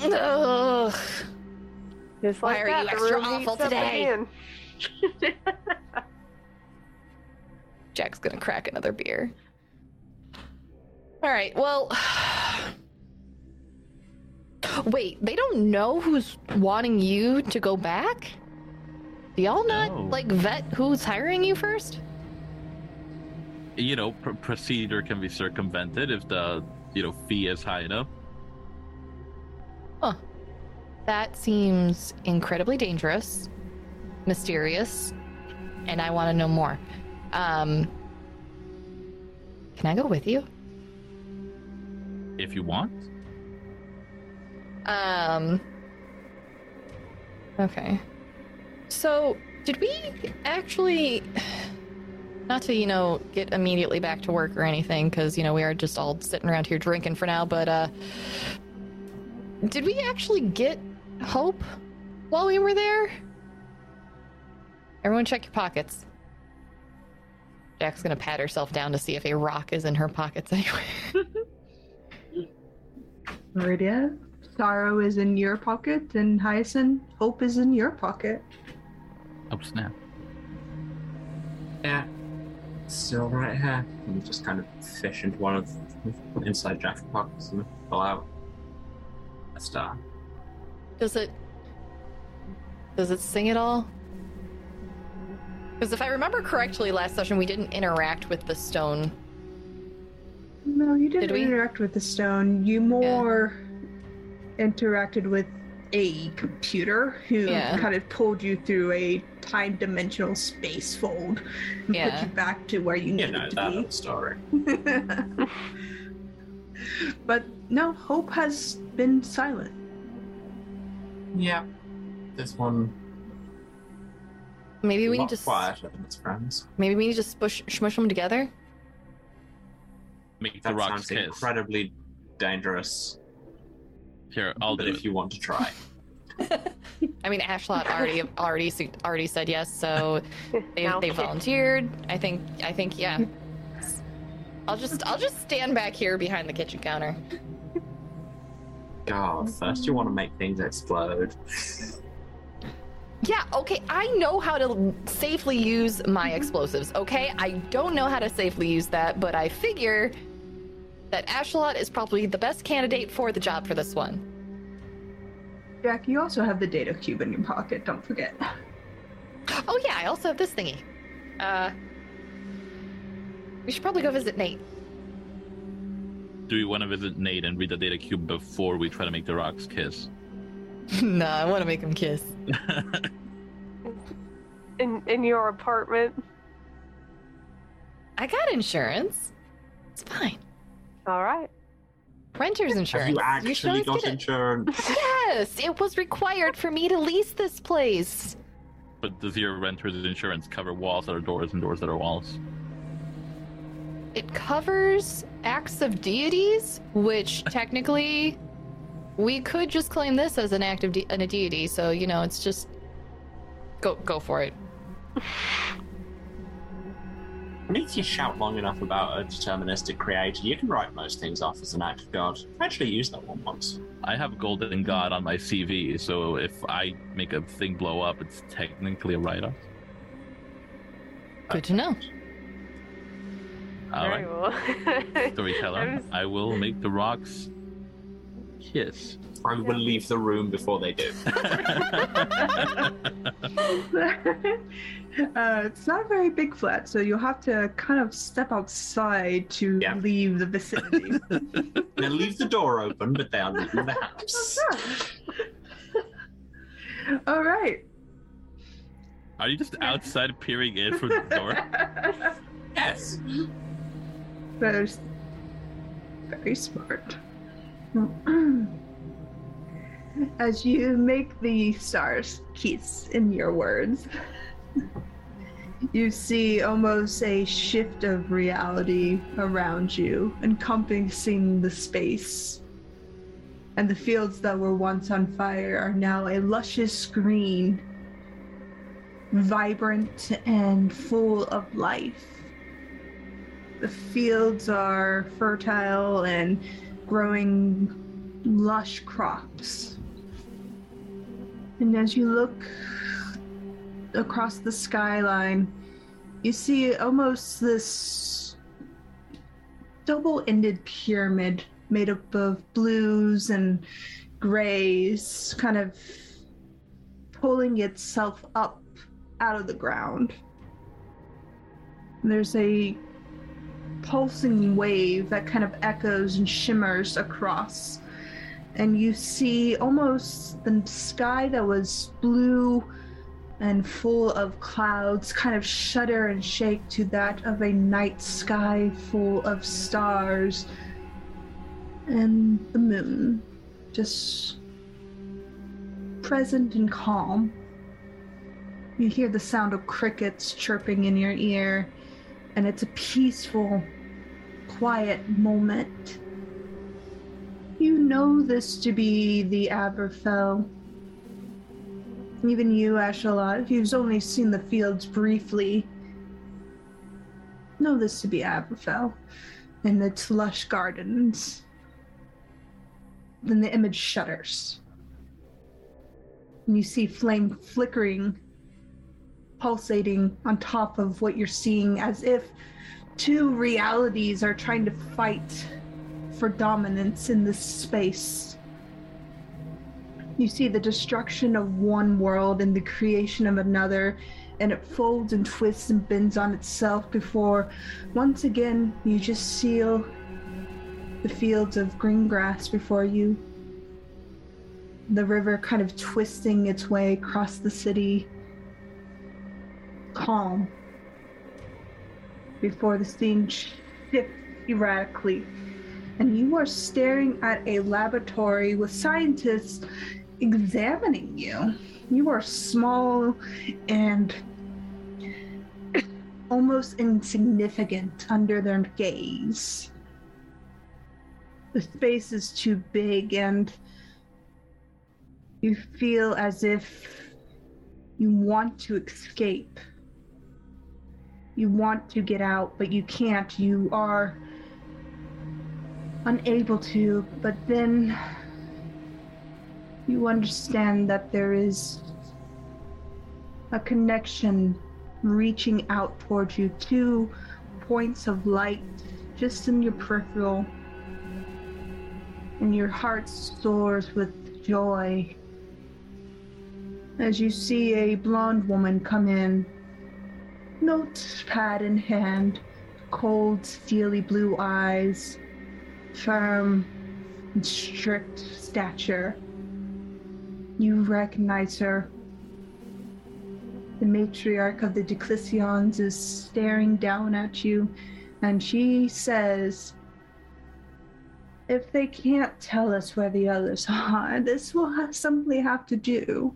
Ugh. Just Why like are that, you extra awful up today? Jack's gonna crack another beer. All right. Well. Wait, they don't know who's wanting you to go back? Do y'all not No. like vet who's hiring you first? You know, pr- procedure can be circumvented if the you know fee is high enough. That seems incredibly dangerous, mysterious, and I want to know more. Um, can I go with you? If you want. Um. Okay. So, did we actually. Not to, you know, get immediately back to work or anything, because, you know, we are just all sitting around here drinking for now, but, uh. Did we actually get Hope while we were there? Everyone, check your pockets. Jack's gonna pat herself down to see if a rock is in her pockets anyway. Viridia, sorrow is in your pocket, and Hyacinth, hope is in your pocket. Oh snap! Yeah. Still right here. And just kind of fish into one of inside Jack's pockets and pull out a star. Does it Does it sing at all? Because if I remember correctly, last session we didn't interact with the stone. No, you didn't Did interact with the stone. You more interacted with a computer who Yeah. kind of pulled you through a time dimensional space fold and Yeah. put you back to where you You needed know to that be. story. but no, Hope has been silent. Yeah. This one Maybe we a need to s- quieter than its friends. maybe we need to smush smush them together. Make the That rocks sounds kiss. incredibly dangerous. Here, I'll but do if it. you want to try, I mean, Ashlot already already su- already said yes, so they Now they volunteered. I think I think yeah. I'll just I'll just stand back here behind the kitchen counter. God, first you want to make things explode. Yeah, okay, I know how to safely use my explosives, okay? I don't know how to safely use that, but I figure that Ashlot is probably the best candidate for the job for this one. Jack, you also have the data cube in your pocket, don't forget. Oh yeah, I also have this thingy. Uh we should probably go visit Nate. Do you want to visit Nate and read the data cube before we try to make the rocks kiss? nah, I want to make him kiss. In in your apartment. I got insurance. It's fine. All right. Renter's insurance. Have insurance. you actually always got insurance? Yes, it was required for me to lease this place. but does your renter's insurance cover walls that are doors and doors that are walls? It covers acts of deities, which technically we could just claim this as an act of de- a deity. So you know, it's just go go for it. I mean, if you shout long enough about a deterministic creator, you can write most things off as an act of God. I actually used that one once. I have Golden God on my CV, so if I make a thing blow up, it's technically a write-off. Good to know. All Very right, well. storyteller, I'm s- I will make the rocks kiss. I will leave the room before they do. uh, it's not a very big flat, so you'll have to kind of step outside to Yeah. leave the vicinity. They leave the door open, but they are leaving the house. All right. Are you just outside peering in from the door? Yes. There's very smart. As you make the stars kiss in your words, you see almost a shift of reality around you, encompassing the space. And the fields that were once on fire are now a luscious green, vibrant and full of life. The fields are fertile and growing lush crops. And as you look across the skyline, you see almost this double ended pyramid made up of blues and grays, kind of pulling itself up out of the ground. There's a pulsing wave that kind of echoes and shimmers across. And you see almost the sky that was blue and full of clouds kind of shudder and shake to that of a night sky full of stars and the moon just present and calm. You hear the sound of crickets chirping in your ear, and it's a peaceful, quiet moment. You know this to be the Aberfell. Even you, Ashalot, who's only seen the fields briefly, know this to be Aberfell and its lush gardens. Then the image shudders. And you see flame flickering, pulsating on top of what you're seeing, as if two realities are trying to fight for dominance in this space. You see the destruction of one world and the creation of another, and it folds and twists and bends on itself before once again you just seal the fields of green grass before you. The river kind of twisting its way across the city. Calm. Before the scene shifts erratically. And you are staring at a laboratory with scientists examining you. You are small and almost insignificant under their gaze. The space is too big, and you feel as if you want to escape. You want to get out, but you can't. You are unable to, but then you understand that there is a connection reaching out towards you, two points of light just in your peripheral, and your heart soars with joy as you see a blonde woman come in, notepad in hand, cold, steely blue eyes, firm and strict stature. You recognize her. The matriarch of the Declicions is staring down at you, and she says, If they can't tell us where the others are, this will simply have to do.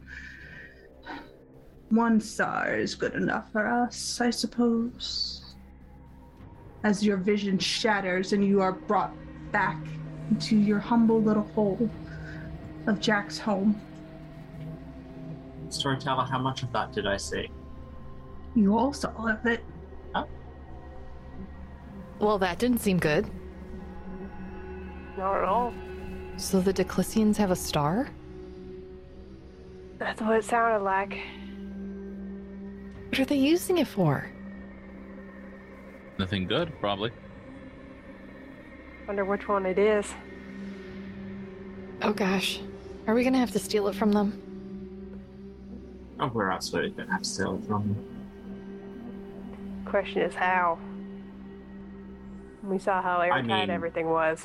One star is good enough for us, I suppose. As your vision shatters and you are brought back into your humble little hole of Jack's home, Storyteller, how much of that did I see? you all saw of it. Well, that didn't seem good. Not at all. So the Declicians have a star? That's what it sounded like. What are they using it for? Nothing good, probably. Wonder which one it is. Oh gosh. Are we gonna have to steal it from them? Oh, we're absolutely going to have to steal it from them. Question is how. We saw how airtight mean- everything was.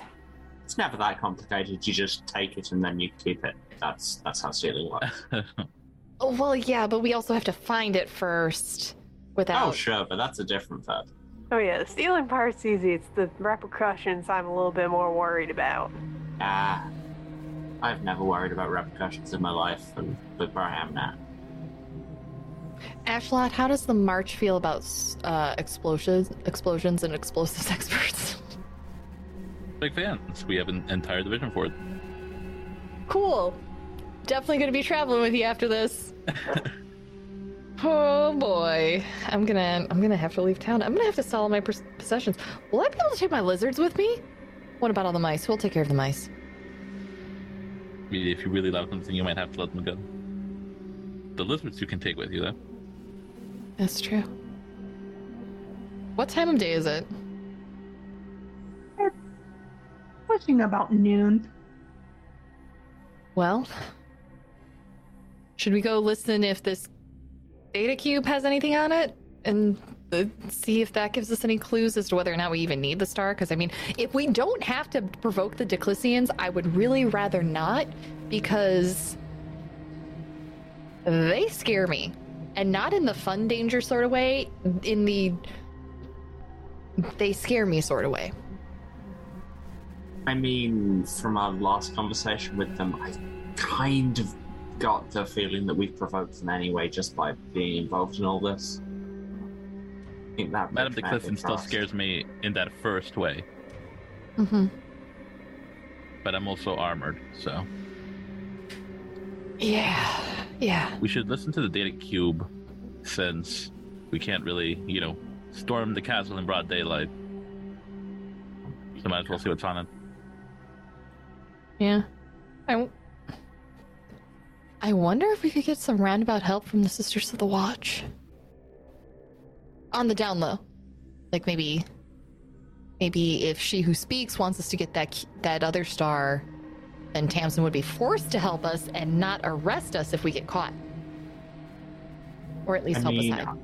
It's never that complicated. You just take it and then you keep it. That's that's how stealing works. Oh, well, yeah, but we also have to find it first without. oh, sure, but that's a different verb. Oh yeah, the stealing part's easy. It's the repercussions I'm a little bit more worried about. Ah, I've never worried about repercussions in my life, and look where I am now. Ashlot, how does the March feel about uh, explosions, explosions, and explosives experts? Big fans. We have an entire division for it. cool. Definitely gonna be traveling with you after this. oh boy, I'm gonna I'm gonna have to leave town. I'm gonna have to sell all my possessions. Will I be able to take my lizards with me? What about all the mice? We'll take care of the mice. I mean, if you really love something, you might have to let them go. The lizards you can take with you, though. That's true. What time of day is it? It's pushing about noon. Well, should we go listen if this data cube has anything on it and uh, see if that gives us any clues as to whether or not we even need the star? Because, I mean, if we don't have to provoke the Declicians, I would really rather not because they scare me. And not in the fun danger sort of way, in the they scare me sort of way. I mean, from our last conversation with them, I kind of got the feeling that we've provoked them anyway just by being involved in all this. I think that Madame de Clifton still scares me in that first way, Mm-hmm. but I'm also armored, so Yeah, yeah. we should listen to the data cube since we can't really, you know, storm the castle in broad daylight. So might as well see what's on it. Yeah. I, w- I wonder if we could get some roundabout help from the Sisters of the Watch. On the down low. Like maybe maybe if she who speaks wants us to get that that other star, then Tamsin would be forced to help us and not arrest us if we get caught. Or at least I help mean, us hide.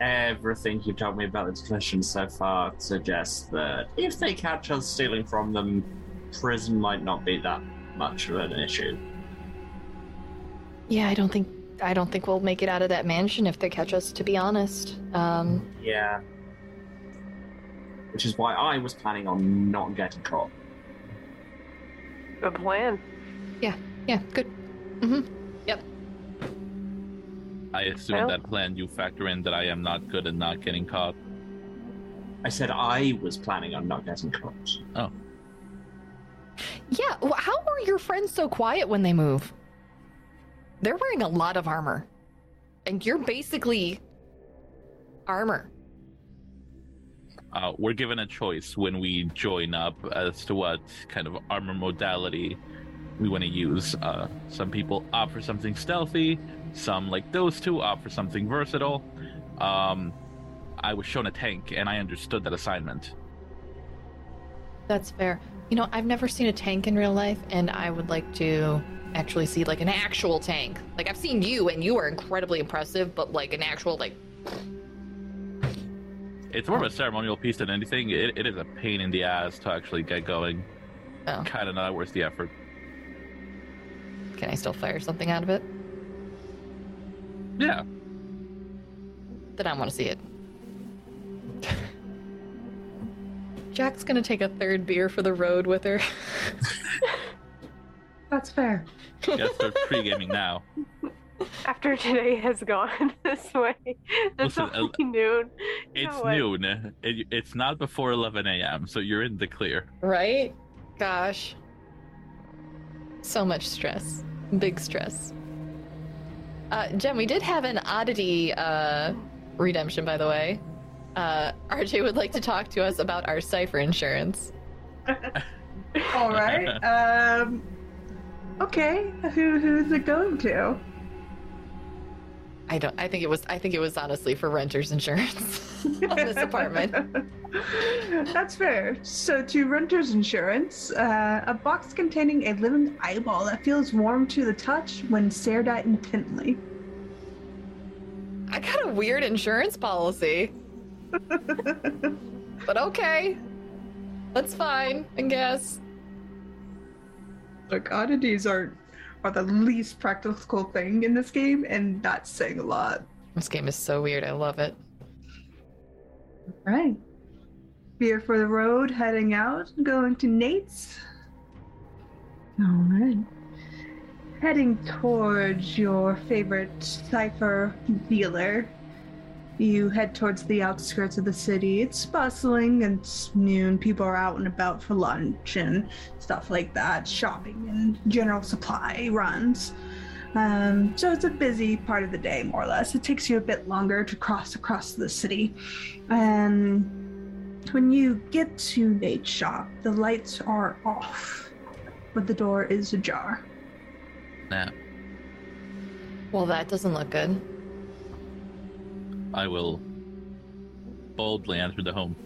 everything you've told me about the discussion so far suggests that if they catch us stealing from them, prison might not be that much of an issue. Yeah, I don't think I don't think we'll make it out of that mansion if they catch us, to be honest. Um Yeah. Which is why I was planning on not getting caught. Good plan. yeah, Yeah. good. Mm-hmm. Yep. I assume Well- that plan you factor in that I am not good at not getting caught. I said I was planning on not getting caught. Oh. Yeah, wh- how are your friends so quiet when they move? They're wearing a lot of armor. And you're basically armor. Uh, we're given a choice when we join up as to what kind of armor modality we want to use. Uh, some people opt for something stealthy, some, like those two, opt for something versatile. Um, I was shown a tank, and I understood that assignment. That's fair. You know, I've never seen a tank in real life, and I would like to actually see like an actual tank. Like I've seen you, and you are incredibly impressive, but like an actual like It's more of a ceremonial piece than anything. It, it is a pain in the ass to actually get going. Oh. Kind of not worth the effort. can I still fire something out of it? Yeah, Then I want to see it. Jack's gonna take a third beer for the road with her. That's fair. yes, they're pre-gaming now. After today has gone this way, it's Listen, only noon. You It's know what? noon. It, it's not before 11 a.m., so you're in the clear. Right? Gosh. So much stress. Big stress. Uh, Jen, we did have an oddity uh, redemption, by the way. Uh, RJ would like to talk to us about our cipher insurance. All right. Um. Okay. Who who's it going to? I don't. I think it was. I think it was honestly for renters insurance on this apartment. That's fair. So, to renter's insurance, uh, a box containing a living eyeball that feels warm to the touch when stared at intently. I got a weird insurance policy, but okay, that's fine. I guess. Look, oddities are are the least practical thing in this game, and that's saying a lot. This game is so weird. I love it. Right. Beer for the road, heading out, going to Nate's. All right. Heading towards your favorite cipher dealer. You head towards the outskirts of the city. It's bustling it's noon. People are out and about for lunch and stuff like that, shopping and general supply runs. Um, so it's a busy part of the day, more or less. It takes you a bit longer to cross across the city. And when you get to Nate's shop, the lights are off, but the door is ajar. Nah, Well, that doesn't look good. I will boldly enter the home.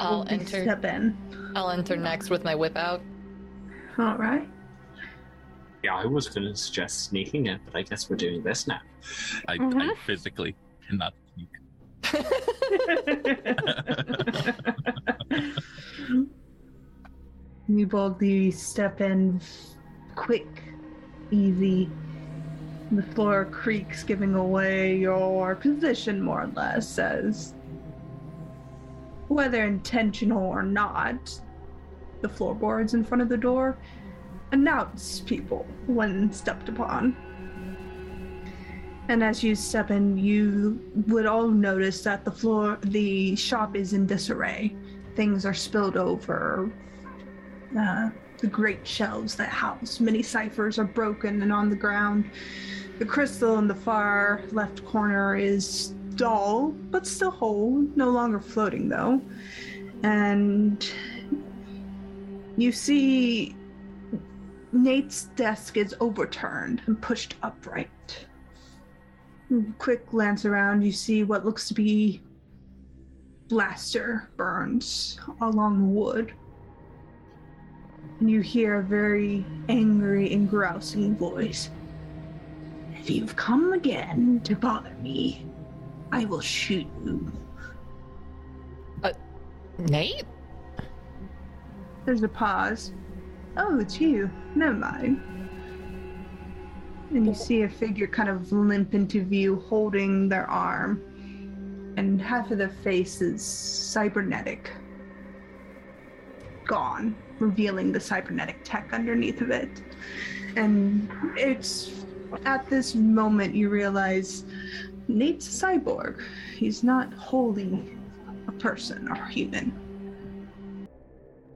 I'll Will enter. Step in. I'll enter next with my whip out. All right. Yeah, I was going to suggest sneaking it, but I guess we're doing this now. I, I Mhm. physically cannot sneak. you boldly step in, quick, easy. The floor creaks, giving away your position more or less, as whether intentional or not, the floorboards in front of the door announce people when stepped upon. And as you step in, you would all notice that the floor, the shop is in disarray. Things are spilled over. Uh, the great shelves that house many ciphers are broken and on the ground. The crystal in the far left corner is dull, but still whole, no longer floating though. And you see Nate's desk is overturned and pushed upright. Quick glance around, you see what looks to be blaster burns along the wood. And you hear a very angry and grousing voice. If you've come again to bother me, I will shoot you. Uh, Nate? There's a pause. Oh, it's you. Never mind. And you see a figure kind of limp into view, holding their arm, and half of their face is cybernetic. Gone, revealing the cybernetic tech underneath of it. And it's at this moment, you realize Nate's a cyborg. He's not wholly a person or human.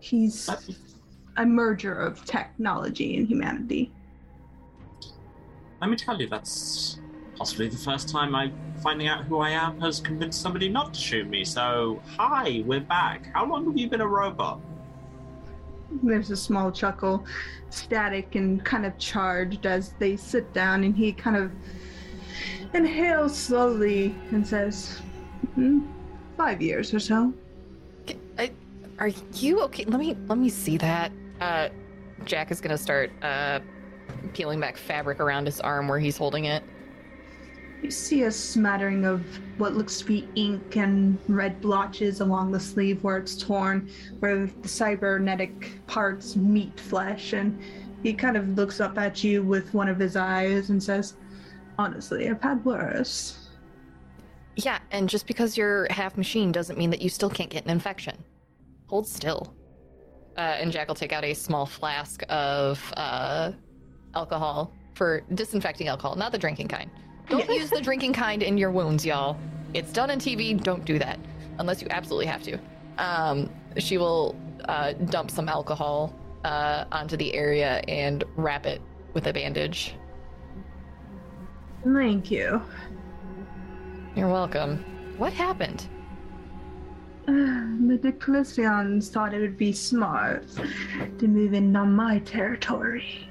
He's a merger of technology and humanity. Let me tell you, that's possibly the first time I finding out who I am has convinced somebody not to shoot me. So, hi, we're back. How long have you been a robot? There's a small chuckle, static and kind of charged as they sit down, and he kind of inhales slowly and says, "Hmm, five years or so. Are you okay? Let me let me see that. Uh, Jack is gonna start uh, peeling back fabric around his arm where he's holding it. You see a smattering of what looks to be ink and red blotches along the sleeve where it's torn, where the cybernetic parts meet flesh, and he kind of looks up at you with one of his eyes and says, Honestly, I've had worse. Yeah, and just because you're half machine doesn't mean that you still can't get an infection. Hold still. Uh, and Jack will take out a small flask of uh, alcohol for disinfecting alcohol, not the drinking kind. Don't use the drinking kind in your wounds, y'all. It's done on TV. Don't do that unless you absolutely have to. Um, she will uh, dump some alcohol uh, onto the area and wrap it with a bandage. Thank you. You're welcome. What happened? The Declisians thought it would be smart to move in on my territory.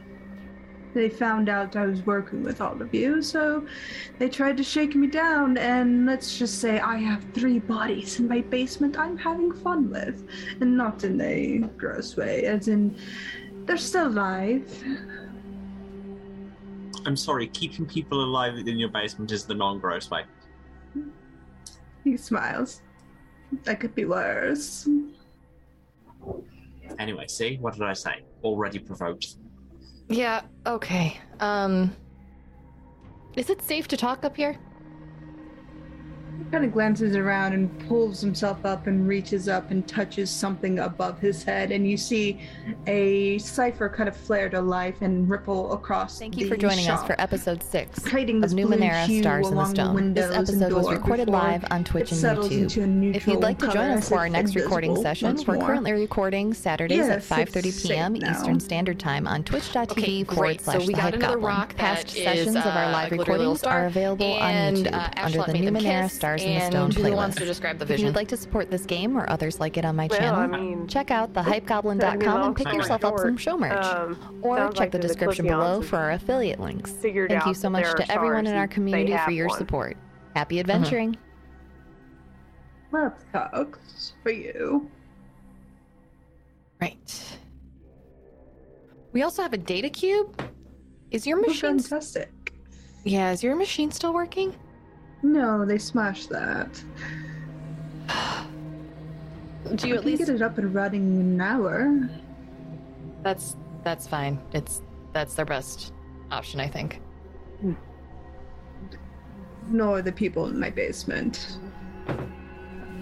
They found out I was working with all of you, so they tried to shake me down, and let's just say I have three bodies in my basement I'm having fun with. And not in a gross way, as in, they're still alive. I'm sorry, keeping people alive in your basement is the non gross way. He smiles. That could be worse. Anyway, see? What did I say? Already provoked. Yeah, okay. Um Is it safe to talk up here? He kind of glances around and pulls himself up and reaches up and touches something above his head, and you see a cipher kind of flare to life and ripple across. Thank you the for joining us for episode six creating of this blue Numenera Stars in the along the Stone. This episode was recorded live on Twitch and YouTube. If you'd like to join us for our next recording session, we're more. currently recording Saturdays Yes, at 5:30 it's p.m. Eastern Standard Time on twitch.tv Okay, forward slash So we the got Hype rock Past that is, sessions of our uh, live recordings are available on YouTube uh, under the made them Numenera kiss, Stars in the and Stone Julie wants to describe the If you'd like to support this game or others like it on my Well, channel, I mean, check out that'd thehypegoblin.com and pick long yourself up some show merch. Um, or check like the the description below for our affiliate links. Thank you so much to everyone in our community for your one. support. Happy adventuring. Love talks for you. Right. We also have a data cube. Is your Oh, machine fantastic. Yeah, is your machine still working? No, they smashed that. Do you I at least get it up and running in an hour. That's that's fine. It's that's their best option, I think. Hmm. Nor the people in my basement.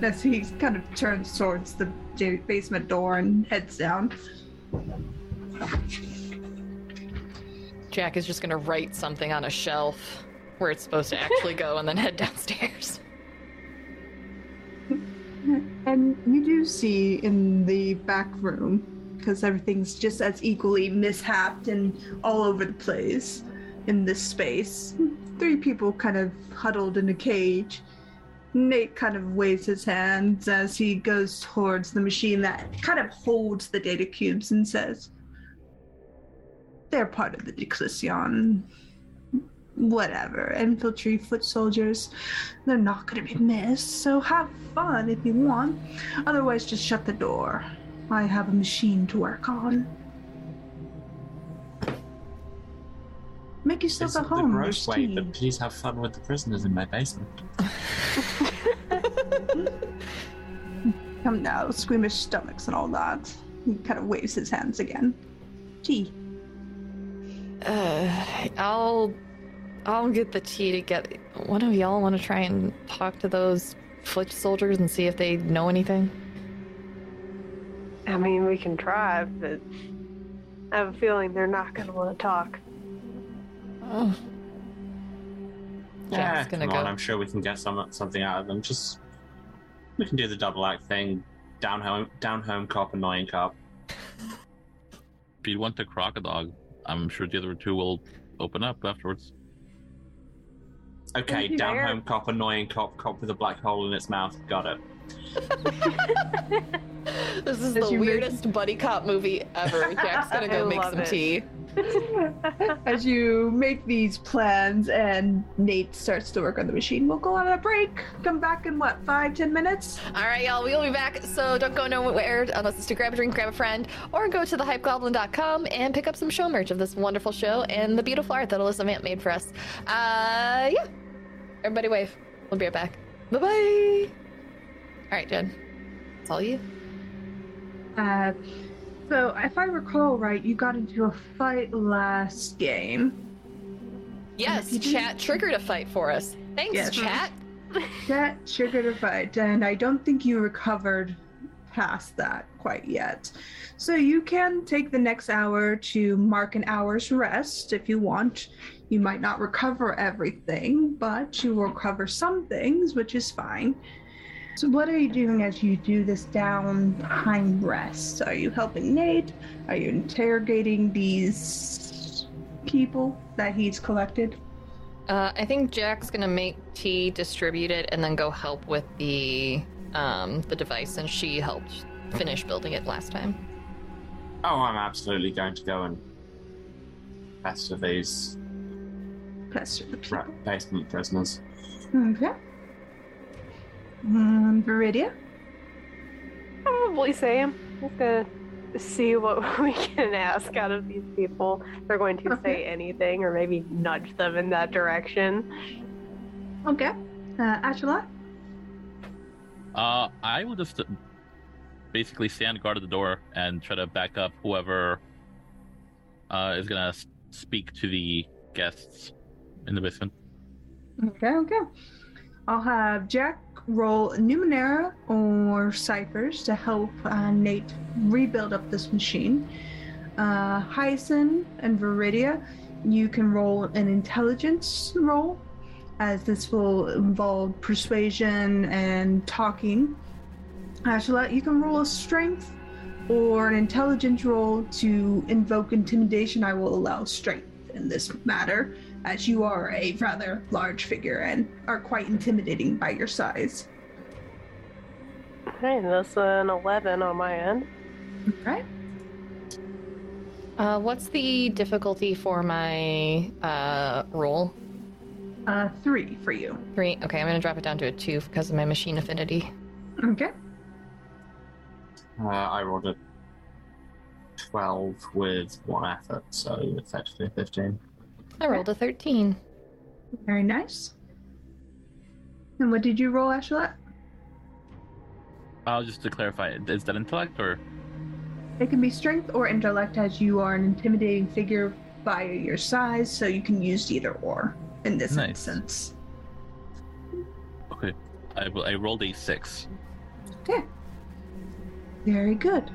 As he kind of turns towards the basement door and heads down. Jack is just gonna write something on a shelf where it's supposed to actually go and then head downstairs. And you do see in the back room, because everything's just as equally mishapped and all over the place in this space, three people kind of huddled in a cage. Nate kind of waves his hands as he goes towards the machine that kind of holds the data cubes and says, They're part of the Declision. Whatever. Infiltrate foot soldiers. They're not going to be missed, so have fun if you want. Otherwise, just shut the door. I have a machine to work on. Make yourself It's at the home. gross There's way, tea. but please have fun with the prisoners in my basement. Come now, squeamish stomachs and all that. He kind of waves his hands again. Tea. Uh, I'll I'll get the tea to get. One of y'all want to try and talk to those foot soldiers and see if they know anything? I mean, we can try, but I have a feeling they're not going to want to talk. Oh, Yeah, Jack's gonna come on. I'm sure we can get some something out of them. Just we can do the double act thing. Down home, down home cop, annoying cop. If you want the crocodile, I'm sure the other two will open up afterwards. Okay, you, down Mayor. home cop, annoying cop, cop with a black hole in its mouth. Got it. This is As the you make- weirdest buddy cop movie ever. Jack's gonna go I make some it. tea. As you make these plans and Nate starts to work on the machine, we'll go on a break. Come back in what, five, ten minutes? All right, y'all, we'll be back. So don't go nowhere unless it's to grab a drink, grab a friend, or go to thehypegoblin.com and pick up some show merch of this wonderful show and the beautiful art that Alessa Vamp made for us. Uh, yeah. Everybody wave. We'll be right back. Bye bye. All right, Jen. It's all you. Uh, so if I recall right, you got into a fight last game. Yes, chat triggered a fight for us. Thanks, Yes. chat. That triggered a fight, and I don't think you recovered past that quite yet. So you can take the next hour to mark an hour's rest if you want. You might not recover everything, but you will recover some things, which is fine. So what are you doing as you do this down downtime rest? Are you helping Nate? Are you interrogating these people that he's collected? Uh, I think Jack's gonna make tea, distribute it, and then go help with the um, the device. And she helped finish building it last time. Oh, I'm absolutely going to go and pester these Pester the people. ra- basement prisoners. Okay. Um, Viridia? Probably Sam. Just gonna see what we can ask out of these people. They're going to say anything or maybe nudge them in that direction. Okay. Uh, Ashala? Uh, I will just uh, basically stand guard at the door and try to back up whoever uh, is gonna speak to the guests in the basement. Okay, okay. I'll have Jack roll Numenera or Ciphers to help uh, Nate rebuild up this machine. Uh, Hyacinth and Viridia, you can roll an intelligence roll, as this will involve persuasion and talking. Ashla, you can roll a strength or an intelligence roll to invoke intimidation. I will allow strength in this matter as you are a rather large figure and are quite intimidating by your size. Hey, that's an 11 on my end. Right? Uh, what's the difficulty for my uh, roll? Uh, three for you. Three. Okay, I'm gonna drop it down to a two because of my machine affinity. Okay. Uh, I rolled a 12 with one effort, so effectively 15. I rolled a thirteen. Very nice. And what did you roll, Ashlet? Uh, just to clarify, is that intellect or? It can be strength or intellect as you are an intimidating figure by your size, so you can use either or in this Nice. instance. Okay, I, I rolled a six. Okay. Very good.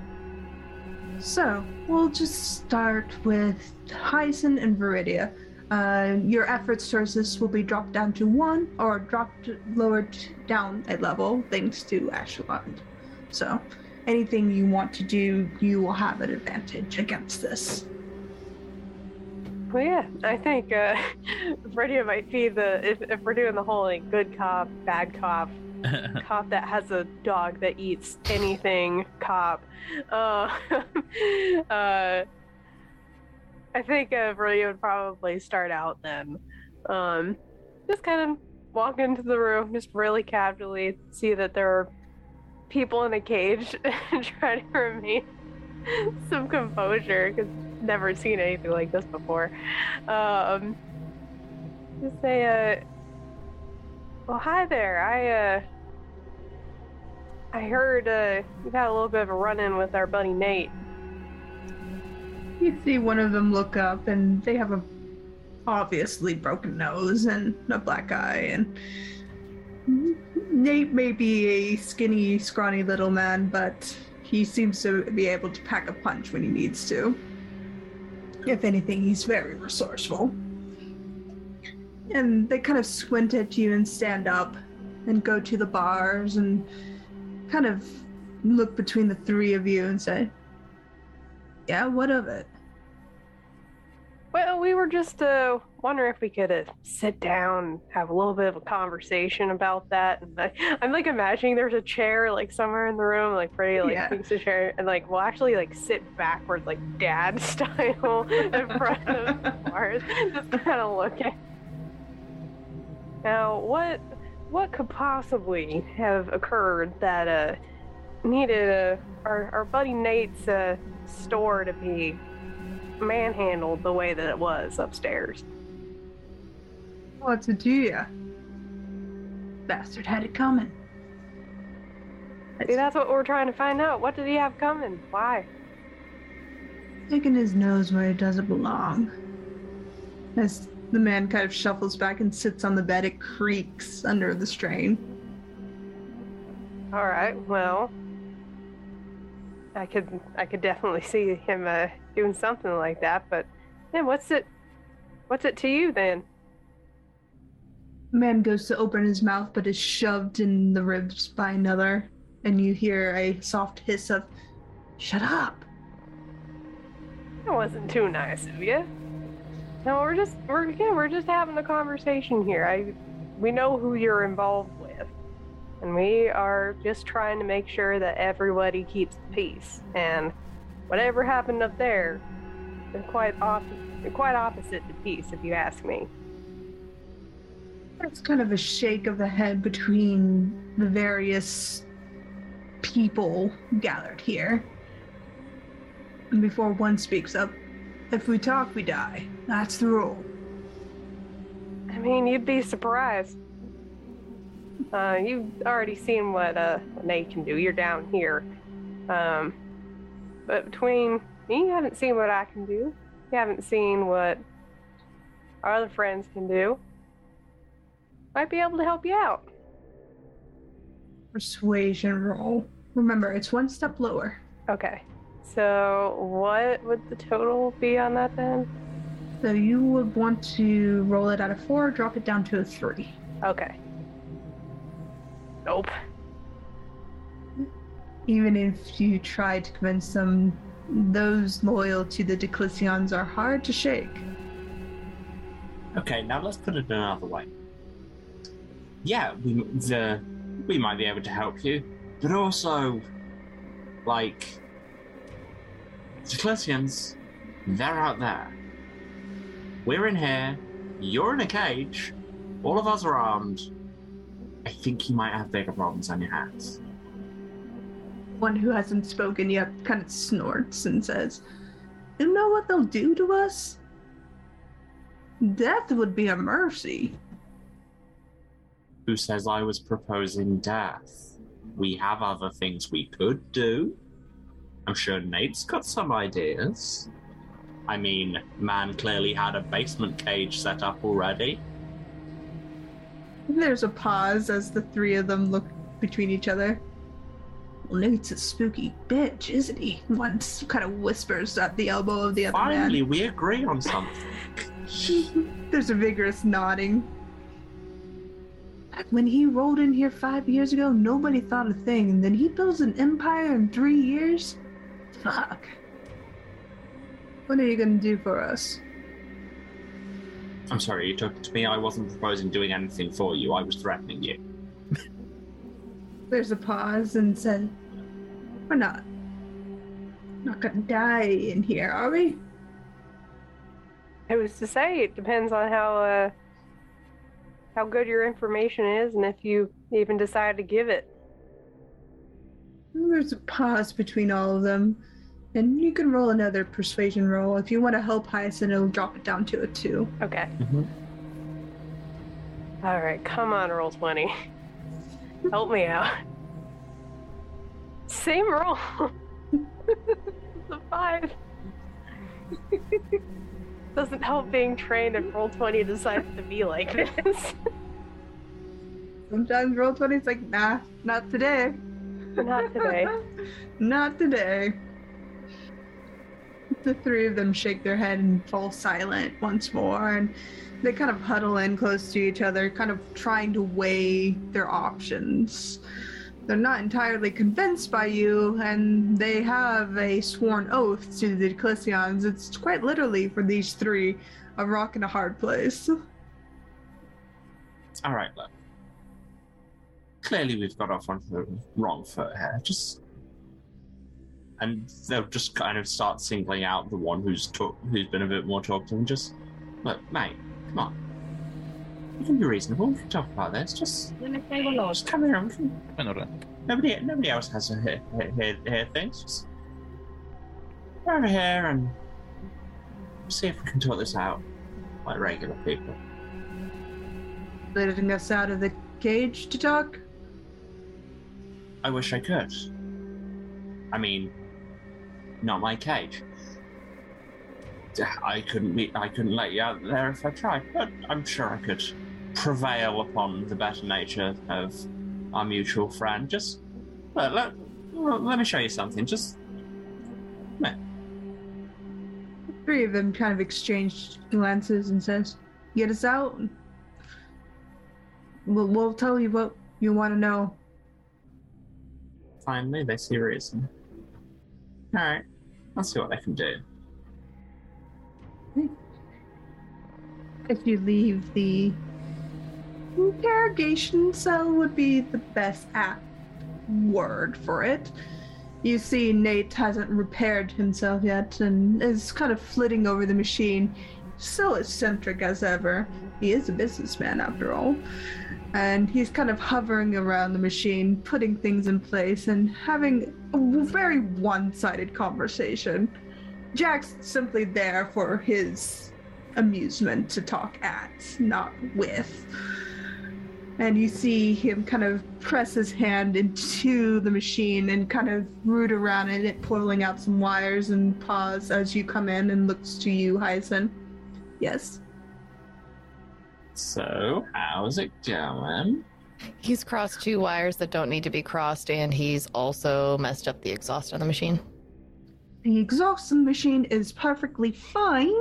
So, we'll just start with Hyacinth and Viridia. Uh, your effort sources will be dropped down to one or dropped lowered down a level thanks to Ashelot. So, anything you want to do, you will have an advantage against this. Well, yeah, I think uh, Freddie might be the if, if we're doing the whole like good cop, bad cop, cop that has a dog that eats anything cop. Uh, uh, I think Freddie would probably start out then. Um, just kind of walk into the room, just really casually see that there are people in a cage and try to remain some composure because never seen anything like this before. Um, just say, uh, well, hi there. I, uh, I heard, uh, you've had a little bit of a run-in with our buddy Nate. You see one of them look up, and they have a obviously broken nose and a black eye, and Nate may be a skinny, scrawny little man, but he seems to be able to pack a punch when he needs to. If anything, he's very resourceful. and they kind of squint at you and stand up and go to the bars and kind of look between the three of you and say, Yeah, what of it? Well, we were just uh, wondering if we could uh, sit down, have a little bit of a conversation about that. And I, I'm like imagining there's a chair like somewhere in the room, like Freddie like Yeah. thinks a chair, and like we'll actually like sit backwards, like dad style, in front of the bars, just kind of looking. Now, what what could possibly have occurred that uh needed uh, our our buddy Nate's uh, store to be manhandled the way that it was upstairs. What's it to ya? Bastard had it coming. See, that's what we're trying to find out. What did he have coming? Why? Sticking his nose where it doesn't belong. As the man kind of shuffles back and sits on the bed, it creaks under the strain. All right, well, I could I could definitely see him uh, doing something like that. But then, what's it? What's it to you then? The man goes to open his mouth but is shoved in the ribs by another, and you hear a soft hiss of, Shut up. That wasn't too nice of you. No, we're just we're yeah, we're just having a conversation here. I we know who you're involved. And we are just trying to make sure that everybody keeps the peace. And whatever happened up there is quite off quite opposite to peace if you ask me. It's kind of a shake of the head between the various people gathered here. And before one speaks up, if we talk, we die. That's the rule. I mean, you'd be surprised. Uh, you've already seen what uh, Nate can do. You're down here. Um, but between me, you haven't seen what I can do. You haven't seen what our other friends can do. Might be able to help you out. Persuasion roll. Remember, it's one step lower. Okay. So, what would the total be on that then? So you would want to roll it out of four, drop it down to a three. Okay. Nope. Even if you try to convince them, those loyal to the Declicions are hard to shake. Okay, now let's put it another way. Yeah, we the we might be able to help you, but also, like, the Classians, they're out there. We're in here. You're in a cage. All of us are armed. I think you might have bigger problems on your hands. One who hasn't spoken yet kind of snorts and says, You know what they'll do to us? Death would be a mercy. Who says I was proposing death? We have other things we could do. I'm sure Nate's got some ideas. I mean, man clearly had a basement cage set up already. There's a pause as the three of them look between each other. Well, Nate's a spooky bitch, isn't he? One kind of whispers at the elbow of the other Finally, we agree on something. There's a vigorous nodding. When he rolled in here five years ago, nobody thought a thing, and then he builds an empire in three years? Fuck. What are you gonna do for us? I'm sorry, you took it to me. I wasn't proposing doing anything for you. I was threatening you. There's a pause and said, We're not. Not gonna die in here, are we? It was to say it depends on how uh, how good your information is, and if you even decide to give it. There's a pause between all of them, and you can roll another persuasion roll. If you want to help Hyacinth, it'll drop it down to a two. Okay. Mhm. All right. Come on, roll twenty. Help me out. Same roll. the five. Doesn't help being trained and roll twenty decides to be like this. Sometimes roll 20 is like, nah, not today. Not today. not today. The three of them shake their head and fall silent once more, and they kind of huddle in close to each other, kind of trying to weigh their options. They're not entirely convinced by you, and they have a sworn oath to the Ecclesians. It's quite literally for these three a rock and a hard place. All right, look. Clearly, we've got off on the wrong foot here. Just, and they'll just kind of start singling out the one who's talk, who's been a bit more talkative. And just, look, mate, come on. You can be reasonable. We can talk about this. Just, just come here. We can, Minora. nobody, nobody else has to hear, hear, hear, hear things. Just go over here and see if we can talk this out like regular people. Letting us out of the cage to talk. I wish I could. I mean, not my cage. I couldn't be. I couldn't let you out there if I tried, but I'm sure I could prevail upon the better nature of our mutual friend. Just let, let, let me show you something. Just Three of them kind of exchange glances and says, "Get us out. We'll, we'll tell you what you want to know." finally they see reason. All right, let's see what they can do. If you leave the interrogation cell would be the best apt word for it. You see Nate hasn't repaired himself yet and is kind of flitting over the machine. So eccentric as ever. He is a businessman after all. And he's kind of hovering around the machine, putting things in place and having a very one-sided conversation. Jack's simply there for his amusement to talk at, not with. And you see him kind of press his hand into the machine and kind of root around in it, pulling out some wires and pause as you come in and looks to you, Hyson. Yes. So, how's it going? He's crossed two wires that don't need to be crossed, and he's also messed up the exhaust on the machine. The exhaust on the machine is perfectly fine.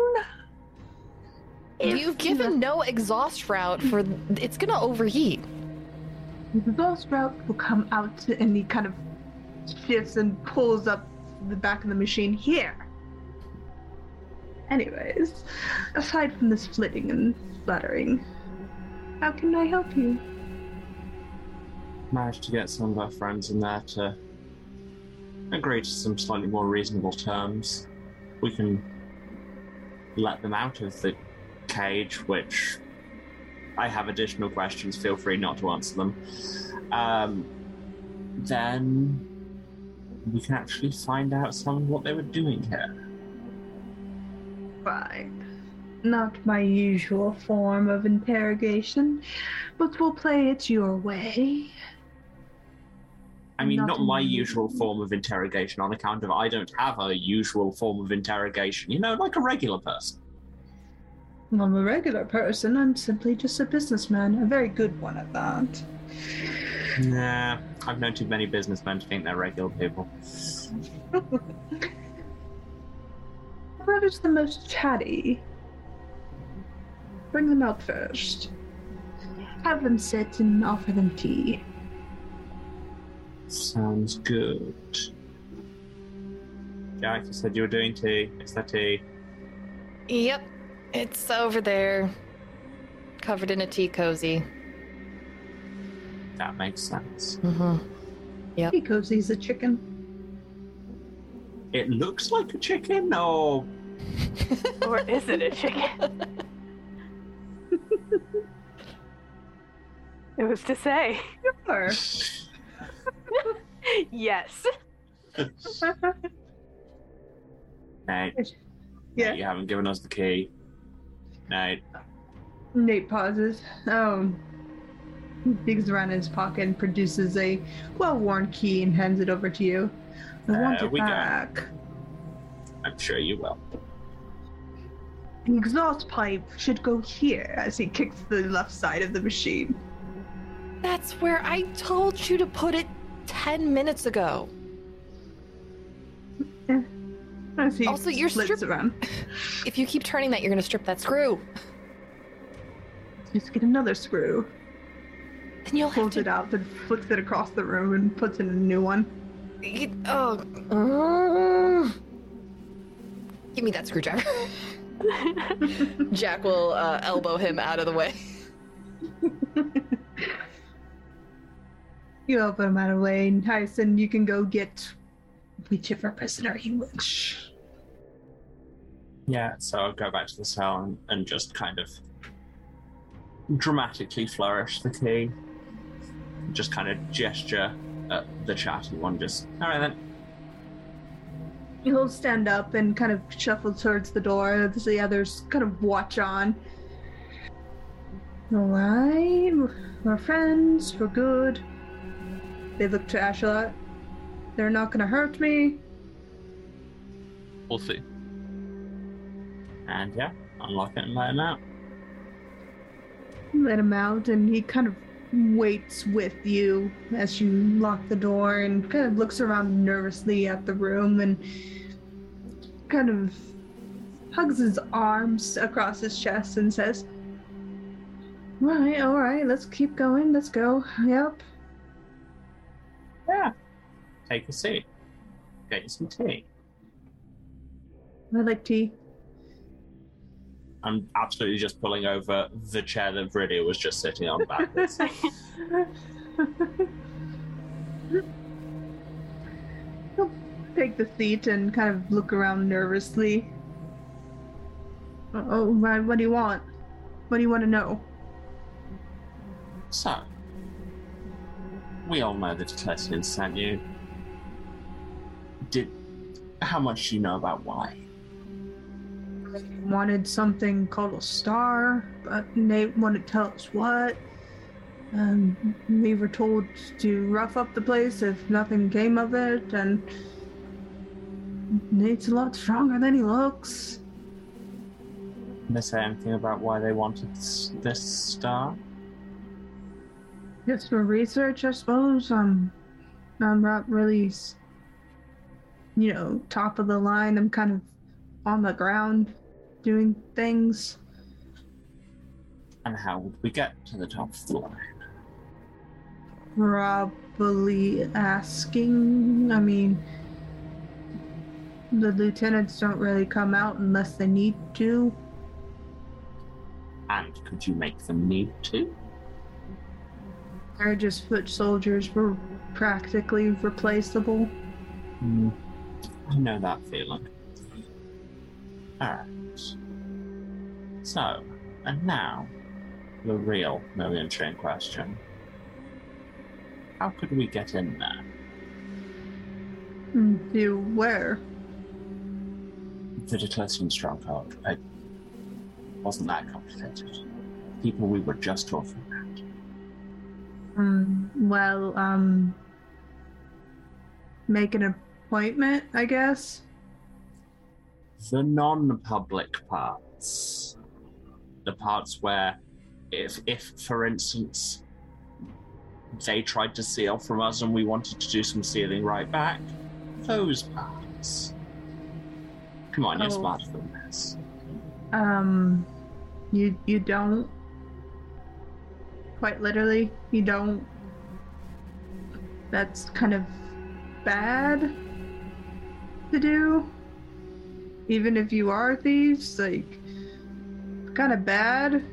If You've given no exhaust route for. It's gonna overheat. The exhaust route will come out and he kind of shifts and pulls up the back of the machine here. Anyways, aside from this flitting and fluttering, how can I help you? Managed to get some of our friends in there to agree to some slightly more reasonable terms. We can let them out of the cage, which I have additional questions. Feel free not to answer them. Um, then we can actually find out some of what they were doing here. Fine. Not my usual form of interrogation, but we'll play it your way. I mean, Not not my usual form of interrogation on account of I don't have a usual form of interrogation, you know, like a regular person. I'm a regular person. I'm simply just a businessman, a very good one at that. Nah, I've known too many businessmen to think they're regular people. What is the most chatty? Bring them out first. Have them sit and offer them tea. Sounds good. Jack, you said you were doing tea. Is that tea? Yep, it's over there, covered in a tea cozy. That makes sense. Mm-hmm. He cozy's a chicken. It looks like a chicken, or Or is it a chicken? it was to say. Sure. Yes. Nate, yeah. you haven't given us the key. Nate, Nate pauses. He digs around in his pocket and produces a well-worn key and hands it over to you. I want There it we go. back. I'm sure you will. The exhaust pipe should go here as he kicks the left side of the machine. That's where I told you to put it 10 minutes ago. As he Also, you're strip- around. If you keep turning that, you're gonna strip that screw. Just get another screw. Then you'll have Pulls to. it out then flicks it across the room and puts in a new one. You- oh. uh, give me that screwdriver. Jack will uh, elbow him out of the way. You open him out of the way, and Tyson, you can go get whichever prisoner you wish. Yeah, so I'll go back to the cell and, and just kind of dramatically flourish the key. Just kind of gesture at the chatty one, just, alright then. He'll stand up and kind of shuffle towards the door the others kind of watch on. Alright, we're friends, we're good. They look to Ashelot. They're not gonna hurt me. We'll see. And yeah, unlock it and let him out. Let him out, and he kind of waits with you as you lock the door and kind of looks around nervously at the room and kind of hugs his arms across his chest and says, Right, alright, let's keep going, let's go. Yep. Yeah. Take a seat. Get you some tea. I like tea. I'm absolutely just pulling over the chair that Viridia was just sitting on backwards. He'll take the seat and kind of look around nervously. Uh, oh, right, what do you want? What do you want to know? so, we all know that Clesian sent you. Did how much do you know about why? Wanted something called a star, but Nate wouldn't tell us what. Um, we were told to rough up the place if nothing came of it, and Nate's a lot stronger than he looks. Did they say anything about why they wanted this, this star? Just for research, I suppose. Um, I'm not really, you know, top of the line. I'm kind of on the ground doing things. And how would we get to the top line? Probably asking. I mean, the lieutenants don't really come out unless they need to. And could you make them need to? They're just foot soldiers. We're practically replaceable. Hmm. I know that feeling. Alright. So, and now, the real million chain question. How could we get in there? Mm, You where? The Declesian stronghold. It wasn't that complicated. People we were just talking about. Mm, well, um, make an appointment, I guess. The non public parts. The parts where, if, if, for instance, they tried to steal from us and we wanted to do some stealing right back, those parts. Come on, you're Oh. smarter than this. Um, you you don't. Quite literally, you don't. That's kind of bad to do. Even if you are thieves, like, kind of bad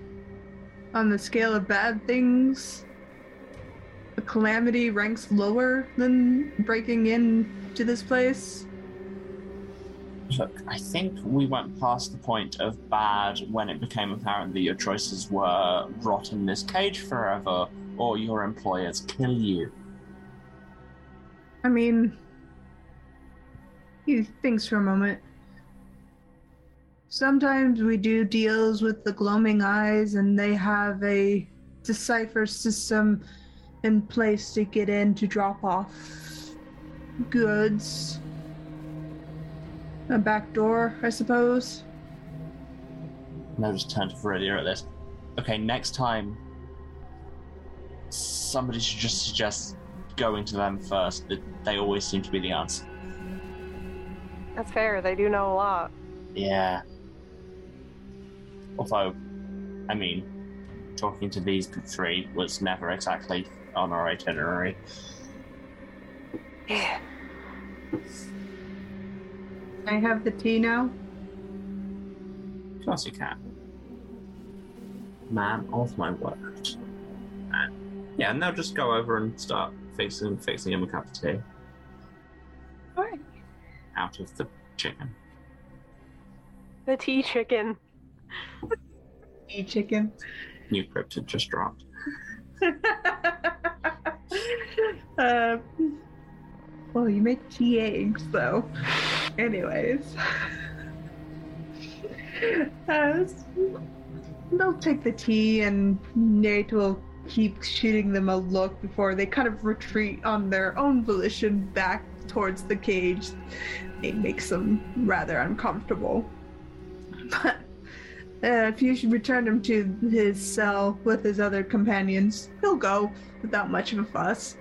on the scale of bad things. The calamity ranks lower than breaking in to this place. Look, I think we went past the point of bad when it became apparent that your choices were rot in this cage forever or your employers kill you. I mean, he thinks for a moment. Sometimes we do deals with the gloaming eyes, and they have a decipher system in place to get in to drop off goods. A back door, I suppose. And I just turned to Viridia at this. Okay, next time, somebody should just suggest going to them first. They- They always seem to be the answer. That's fair. They do know a lot. Yeah. Although, I mean, talking to these three was never exactly on our itinerary. Yeah. I have the tea now. Of course you can. Man of my word. Yeah, and yeah, now just go over and start fixing fixing him a cup of tea. Alright. Out of the chicken. The tea chicken. Tea chicken. New cryptid just dropped. uh, well, you make tea eggs, though. Anyways. Uh, they'll take the tea, and Nate will keep shooting them a look before they kind of retreat on their own volition back towards the cage. It makes them rather uncomfortable. But uh, if you should return him to his cell with his other companions, he'll go without much of a fuss.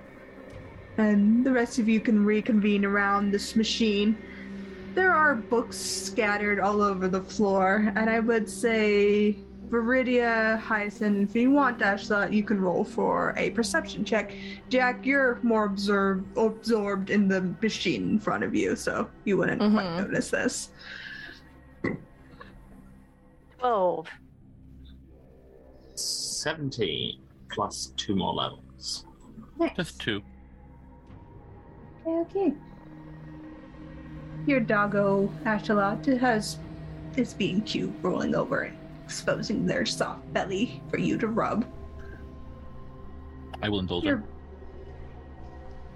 And the rest of you can reconvene around this machine. There are books scattered all over the floor, and I would say, Viridia, Hyacinth, if you want Ashla, you can roll for a perception check. Jack, you're more absorbed absorbed in the machine in front of you, so you wouldn't quite Mhm. notice this. 12. 17 plus two more levels. Just two. Okay, okay. Your doggo Ashalot has is being cute, rolling over and exposing their soft belly for you to rub. I will indulge You're him.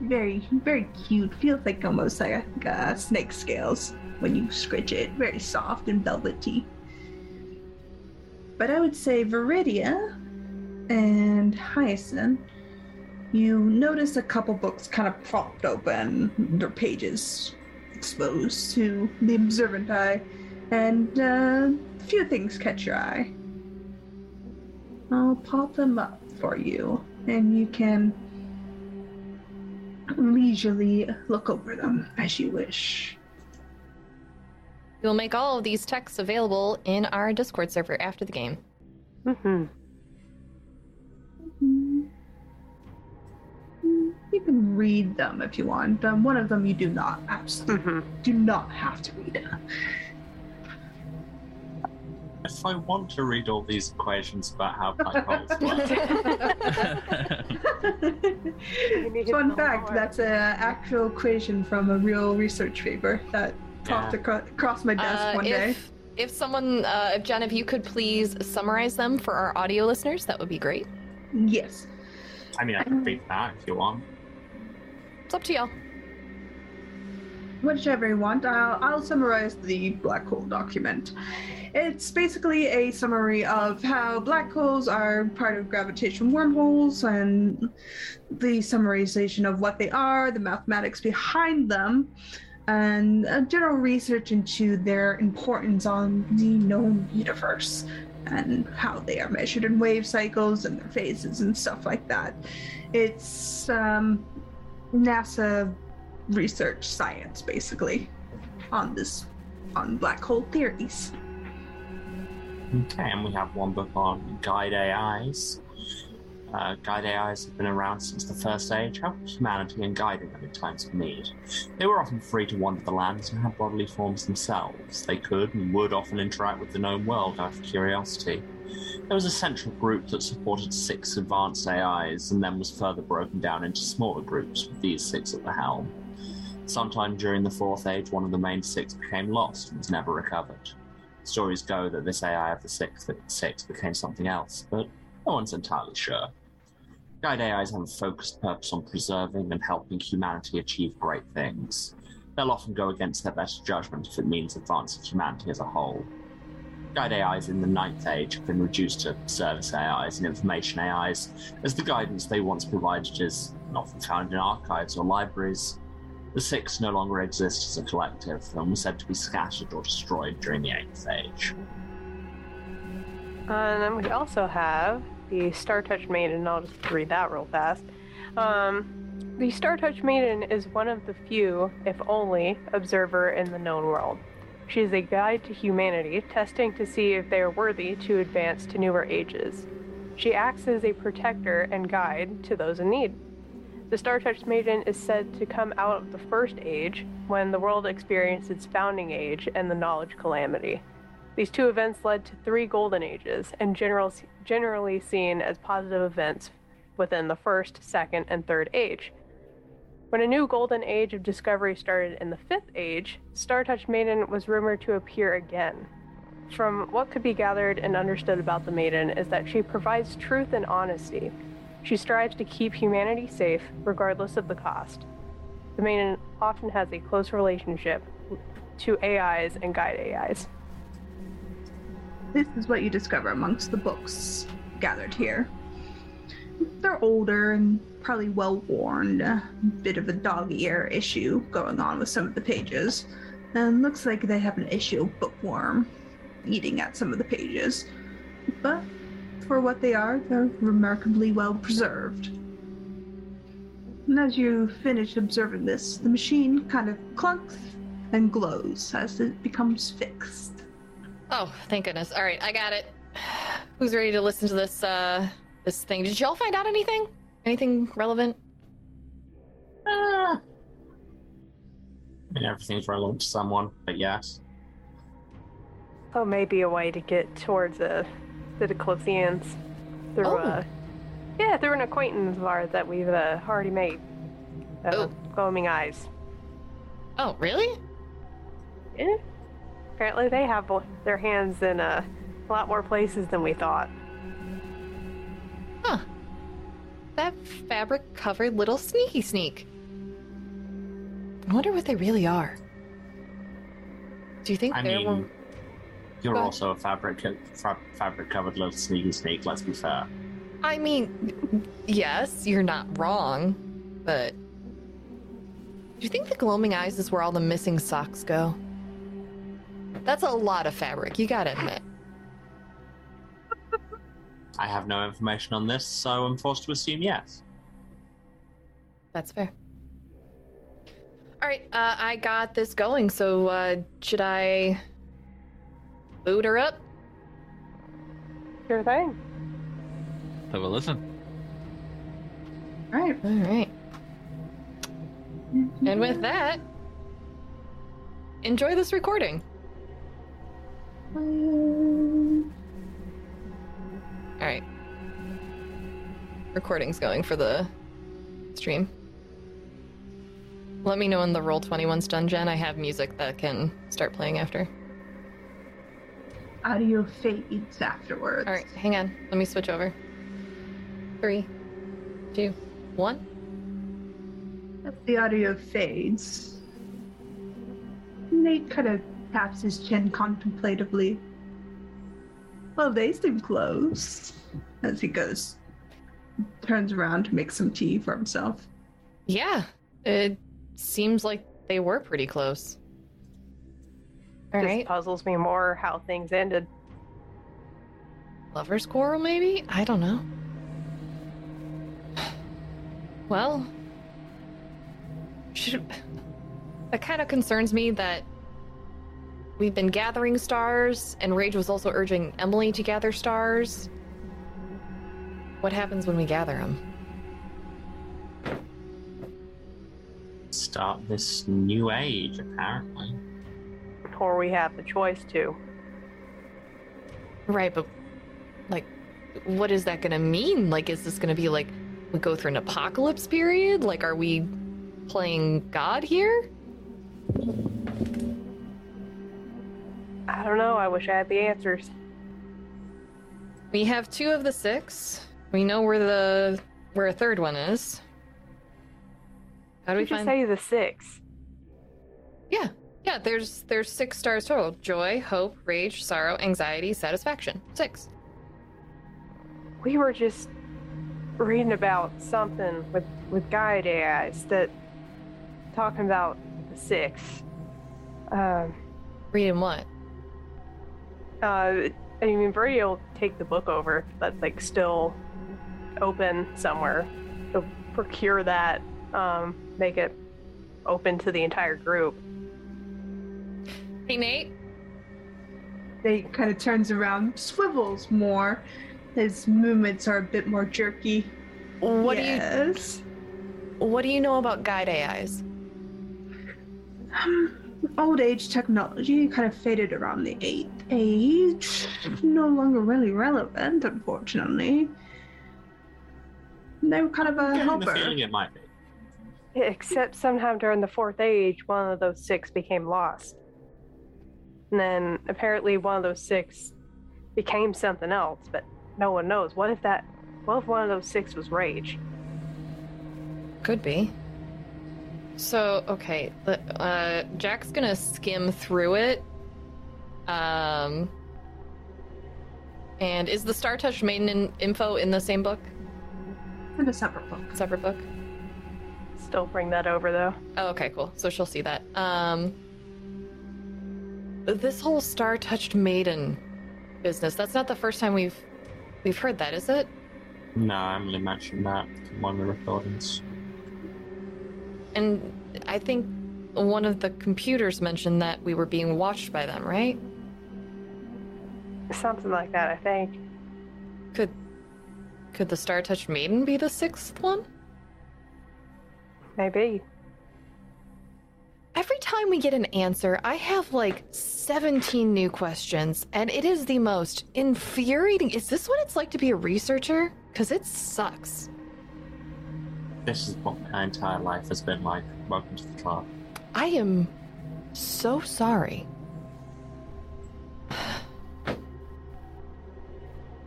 very, very cute. Feels like almost like a snake scales when you scratch it. Very soft and velvety. But I would say Viridia and Hyacinth, you notice a couple books kind of propped open, their pages exposed to the observant eye, and uh, a few things catch your eye. I'll pop them up for you, and you can leisurely look over them as you wish. We'll make all of these texts available in our Discord server after the game. Mm-hmm. You can read them if you want. Um, one of them you do not absolutely Mm-hmm. do not have to read. If I want to read all these equations about how black holes work, Fun fact: know that's an actual equation from a real research paper that popped Yeah. acro- across my desk Uh, one day. if, if someone, uh, if Jen, if you could please summarize them for our audio listeners, that would be great. Yes. I mean, I can read that if you want. It's up to y'all. Whichever you want, I'll, I'll summarize the black hole document. It's basically a summary of how black holes are part of gravitational wormholes and the summarization of what they are, the mathematics behind them, and general research into their importance on the known universe and how they are measured in wave cycles and their phases and stuff like that. It's um, NASA research science basically on this on black hole theories Okay, and we have one book on guide AIs. Uh, guide AIs have been around since the First Age, helping humanity and guiding them in times of need. They were often free to wander the lands and have bodily forms themselves. They could and would often interact with the known world out of curiosity. There was a central group that supported six advanced AIs and then was further broken down into smaller groups with these six at the helm. Sometime during the Fourth Age, one of the main six became lost and was never recovered. Stories go that this AI of the six, six became something else, but no one's entirely sure. Guide AIs have a focused purpose on preserving and helping humanity achieve great things. They'll often go against their best judgment if it means advancing humanity as a whole. Guide AIs in the Ninth Age have been reduced to service AIs and information AIs, as the guidance they once provided is often found in archives or libraries. The Six no longer exist as a collective and were said to be scattered or destroyed during the Eighth Age. And then we also have the Star Touch Maiden. I'll just read that real fast. Um, The Star Touch Maiden is one of the few, if only, observer in the known world. She is a guide to humanity, testing to see if they are worthy to advance to newer ages. She acts as a protector and guide to those in need. The Star Touch Maiden is said to come out of the First Age, when the world experienced its founding age and the Knowledge Calamity. These two events led to three Golden Ages, and general, generally seen as positive events within the First, Second, and Third Age. When a new golden age of discovery started in the Fifth Age, Star Touch Maiden was rumored to appear again. From what could be gathered and understood about the Maiden is that she provides truth and honesty. She strives to keep humanity safe, regardless of the cost. The Maiden often has a close relationship to AIs and guide AIs. This is what you discover amongst the books gathered here. They're older and probably well worn. A bit of a dog ear issue going on with some of the pages. And looks like they have an issue of bookworm eating at some of the pages. But for what they are, they're remarkably well preserved. And as you finish observing this, the machine kind of clunks and glows as it becomes fixed. Oh, thank goodness. All right, I got it. Who's ready to listen to this uh this thing? Did y'all find out anything? Anything relevant? I mean, everything's relevant to someone, but yes. Oh, maybe a way to get towards uh, the Declothians through, Oh. uh, yeah, through an acquaintance of ours that we've uh, already made. Uh, Oh. Gloaming Eyes. Oh, really? Yeah. Apparently, they have bo- their hands in uh, a lot more places than we thought. Huh. That fabric covered little sneaky sneak. I wonder what they really are. Do you think I there mean, were you're Go ahead. also a fabric fa- fabric covered little sneaky sneak. Let's be fair. I mean, yes, you're not wrong, but do you think the gloaming eyes is where all the missing socks go? That's a lot of fabric, you gotta admit. I have no information on this, so I'm forced to assume yes. That's fair. All right, uh, I got this going. So uh, should I boot her up? Sure thing. Have a listen. All right. All right. And with that, enjoy this recording. All right. Recording's going for the stream. Let me know when the roll 21's done, Jen. I have music that can start playing after. Audio fades afterwards. All right, hang on. Let me switch over. Three, two, one. The audio fades, Nate kind of taps his chin contemplatively. Well, they seem close. As he goes, turns around to make some tea for himself. Yeah, it seems like they were pretty close. All Just right, puzzles me more how things ended. lover's quarrel, maybe? I don't know. Well, should... that kind of concerns me that we've been gathering stars, and Rage was also urging Emily to gather stars. What happens when we gather them? Start this new age, apparently. Or we have the choice to. Right, but like, what is that gonna mean? Like, is this gonna be like we go through an apocalypse period? Like, are we playing God here? I don't know. I wish I had the answers. We have two of the six. We know where the where a third one is. How do we find? say the six. Yeah, yeah. There's there's six stars total: joy, hope, rage, sorrow, anxiety, satisfaction. Six. We were just reading about something with with guide AIs that talking about the six. Um, Reading what? Uh, I mean, Brady will take the book over that's like still open somewhere. He'll procure that um, make it open to the entire group. Hey, Nate. They kind of turns around, swivels more. His movements are a bit more jerky. What yes. do you What do you know about guide AIs? Um, old age technology kind of faded around the eighth age. No longer really relevant, unfortunately. They were kind of a Getting the helper. feeling it might be. Except sometime during the fourth age, one of those six became lost. And then apparently one of those six became something else, but no one knows. What if that what if one of those six was rage? Could be. So, okay, uh, Jack's gonna skim through it. Um, and is the Star Touch Maiden in- info in the same book, In a separate book. separate book? Still bring that over though. Oh, okay, cool. So she'll see that. Um, this whole Star Touched Maiden business—that's not the first time we've we've heard that, is it? No, Emily mentioned that in one of the recordings. And I think one of the computers mentioned that we were being watched by them, right? Something like that, I think. Could could the Star Touched Maiden be the sixth one? Maybe. Every time we get an answer, I have like 17 new questions, and it is the most infuriating. Is this what it's like to be a researcher? Because it sucks. This is what my entire life has been like. Welcome to the club. I am so sorry.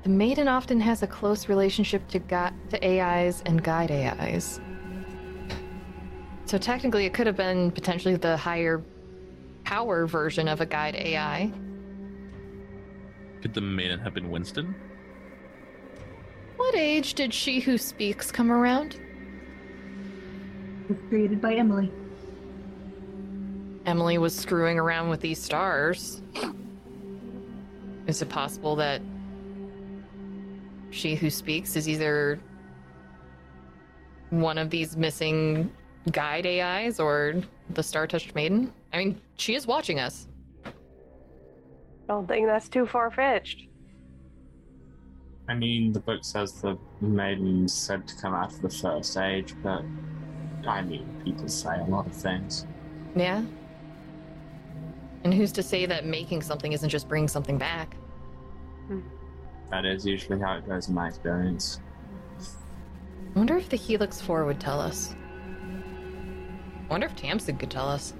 The maiden often has a close relationship to, gu- to AIs and guide AIs. So technically, it could have been potentially the higher power version of a guide AI. Could the maiden have been Winston? What age did she who speaks come around? Created by Emily. Emily was screwing around with these stars. Is it possible that she who speaks is either one of these missing guide AIs or the star touched maiden? I mean, she is watching us. Don't think that's too far fetched. I mean, the book says the maiden's said to come out of the first age, but I mean, people say a lot of things. Yeah? And who's to say that making something isn't just bringing something back? That is usually how it goes in my experience. I wonder if the Helix 4 would tell us. I wonder if Tamsin could tell us.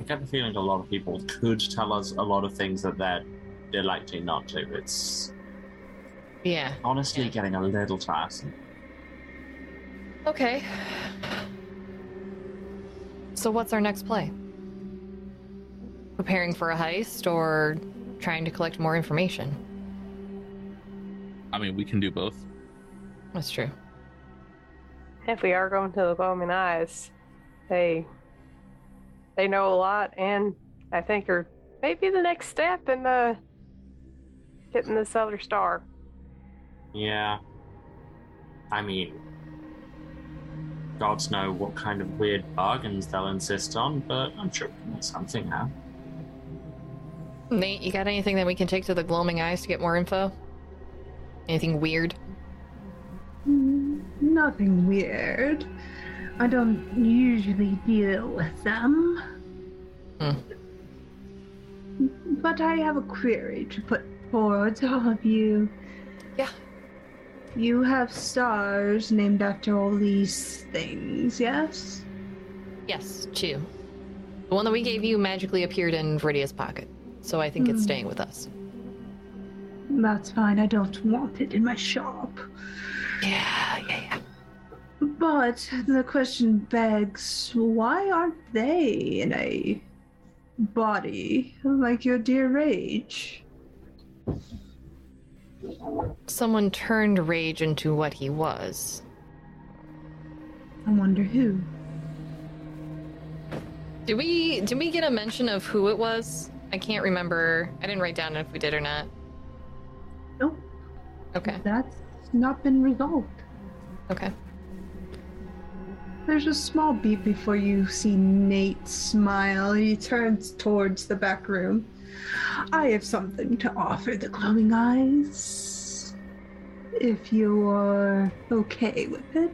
I get the feeling a lot of people could tell us a lot of things that they're they're likely not to. It's Yeah. honestly Yeah. getting a little tiresome. Okay. So, what's our next play? Preparing for a heist or trying to collect more information? I mean, we can do both. That's true. If we are going to the Gloaming Eyes, they they know a lot, and I think are maybe the next step in the getting this other star. Yeah. I mean, gods know what kind of weird bargains they'll insist on, but I'm sure we can make something out. Nate, you got anything that we can take to the Gloaming Eyes to get more info? Anything weird? Mm, Nothing weird. I don't usually deal with them. Hmm. But I have a query to put forward to all of you. Yeah. You have stars named after all these things, yes? Yes, two. The one that we gave you magically appeared in Viridia's pocket, so I think it's Hmm. staying with us. That's fine. I don't want it in my shop. Yeah, yeah, yeah. But the question begs why aren't they in a body like your dear Rage? Someone turned Rage into what he was. I wonder who. Did we did we get a mention of who it was? I can't remember. I didn't write down if we did or not. Nope, Okay. that's not been resolved. Okay. There's a small beat before you see Nate smile. He turns towards the back room. I have something to offer the glowing eyes. If you're okay with it,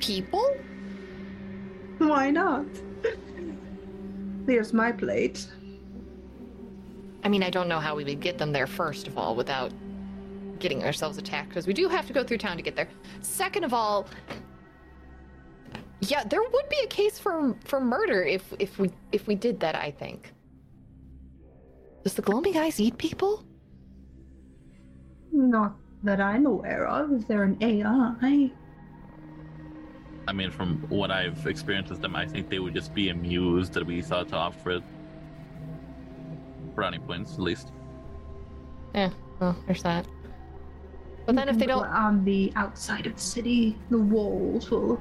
People? why not? There's my plate. I mean, I don't know how we would get them there, first of all, without getting ourselves attacked, because we do have to go through town to get there. Second of all, yeah, there would be a case for for murder if if we if we did that, I think. Does the glowing guys eat people? Not that I'm aware of. Is there an AI? I mean, from what I've experienced with them, I think they would just be amused that we thought to offer it. Brownie points, at least. Yeah, well, there's that. But then if they don't On the outside of the city, the walls will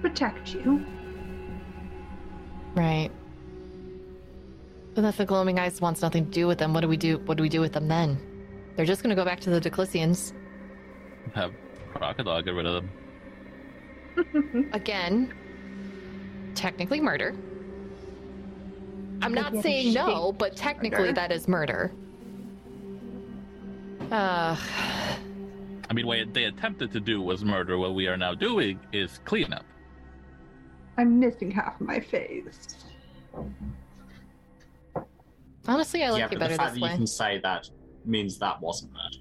protect you. Right. But if the glowing eyes wants nothing to do with them, what do we do? What do we do with them then? They're just gonna go back to the Declisians Have Crocodile get rid of them. again. Technically murder. I'm not But saying no, but technically murder. that is murder. Uh, I mean, what they attempted to do was murder. What we are now doing is cleanup. I'm missing half of my face. honestly, I like yeah, you but better the fact this that way. you can say that means that wasn't murder.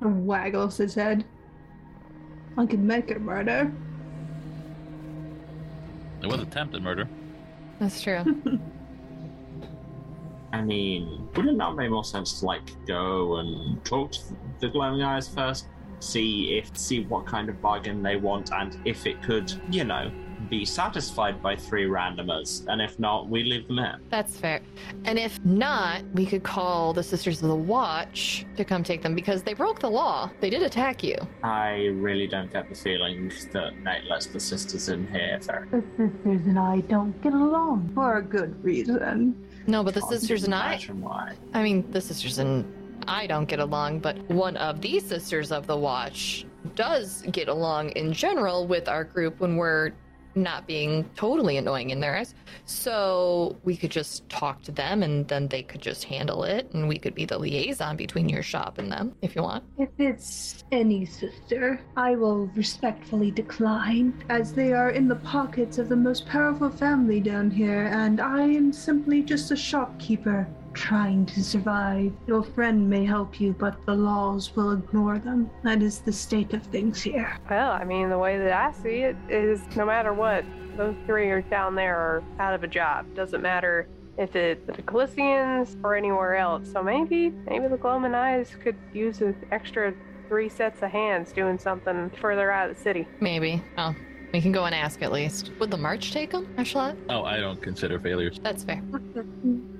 Waggles his head. I could make it murder. It was attempted murder. That's true. I mean, would it not make more sense to like go and talk to the glowing eyes first, see if see what kind of bargain they want, and if it could, you know, be satisfied by three randomers, and if not, we leave them in. That's fair. And if not, we could call the Sisters of the Watch to come take them because they broke the law. They did attack you. I really don't get the feeling that Nate lets the sisters in here. Very The sisters and I don't get along for a good reason. No, but the Can't sisters and I, why. I mean, the sisters and I don't get along, but one of the Sisters of the Watch does get along in general with our group when we're not being totally annoying in their eyes. So we could just talk to them and then they could just handle it and we could be the liaison between your shop and them if you want. If it's any sister, I will respectfully decline, as they are in the pockets of the most powerful family down here, and I am simply just a shopkeeper trying to survive. Your friend may help you, but the laws will ignore them. That is the state of things here. Well, I mean, the way that I see it is no matter what, those three are down there are out of a job. Doesn't matter if it's the Callistians or anywhere else. So maybe, maybe the Gloaming Eyes could use an extra three sets of hands doing something further out of the city. Maybe. Oh, we can go and ask at least. Would the march take them, Ashlot? Oh, I don't consider failures. That's fair.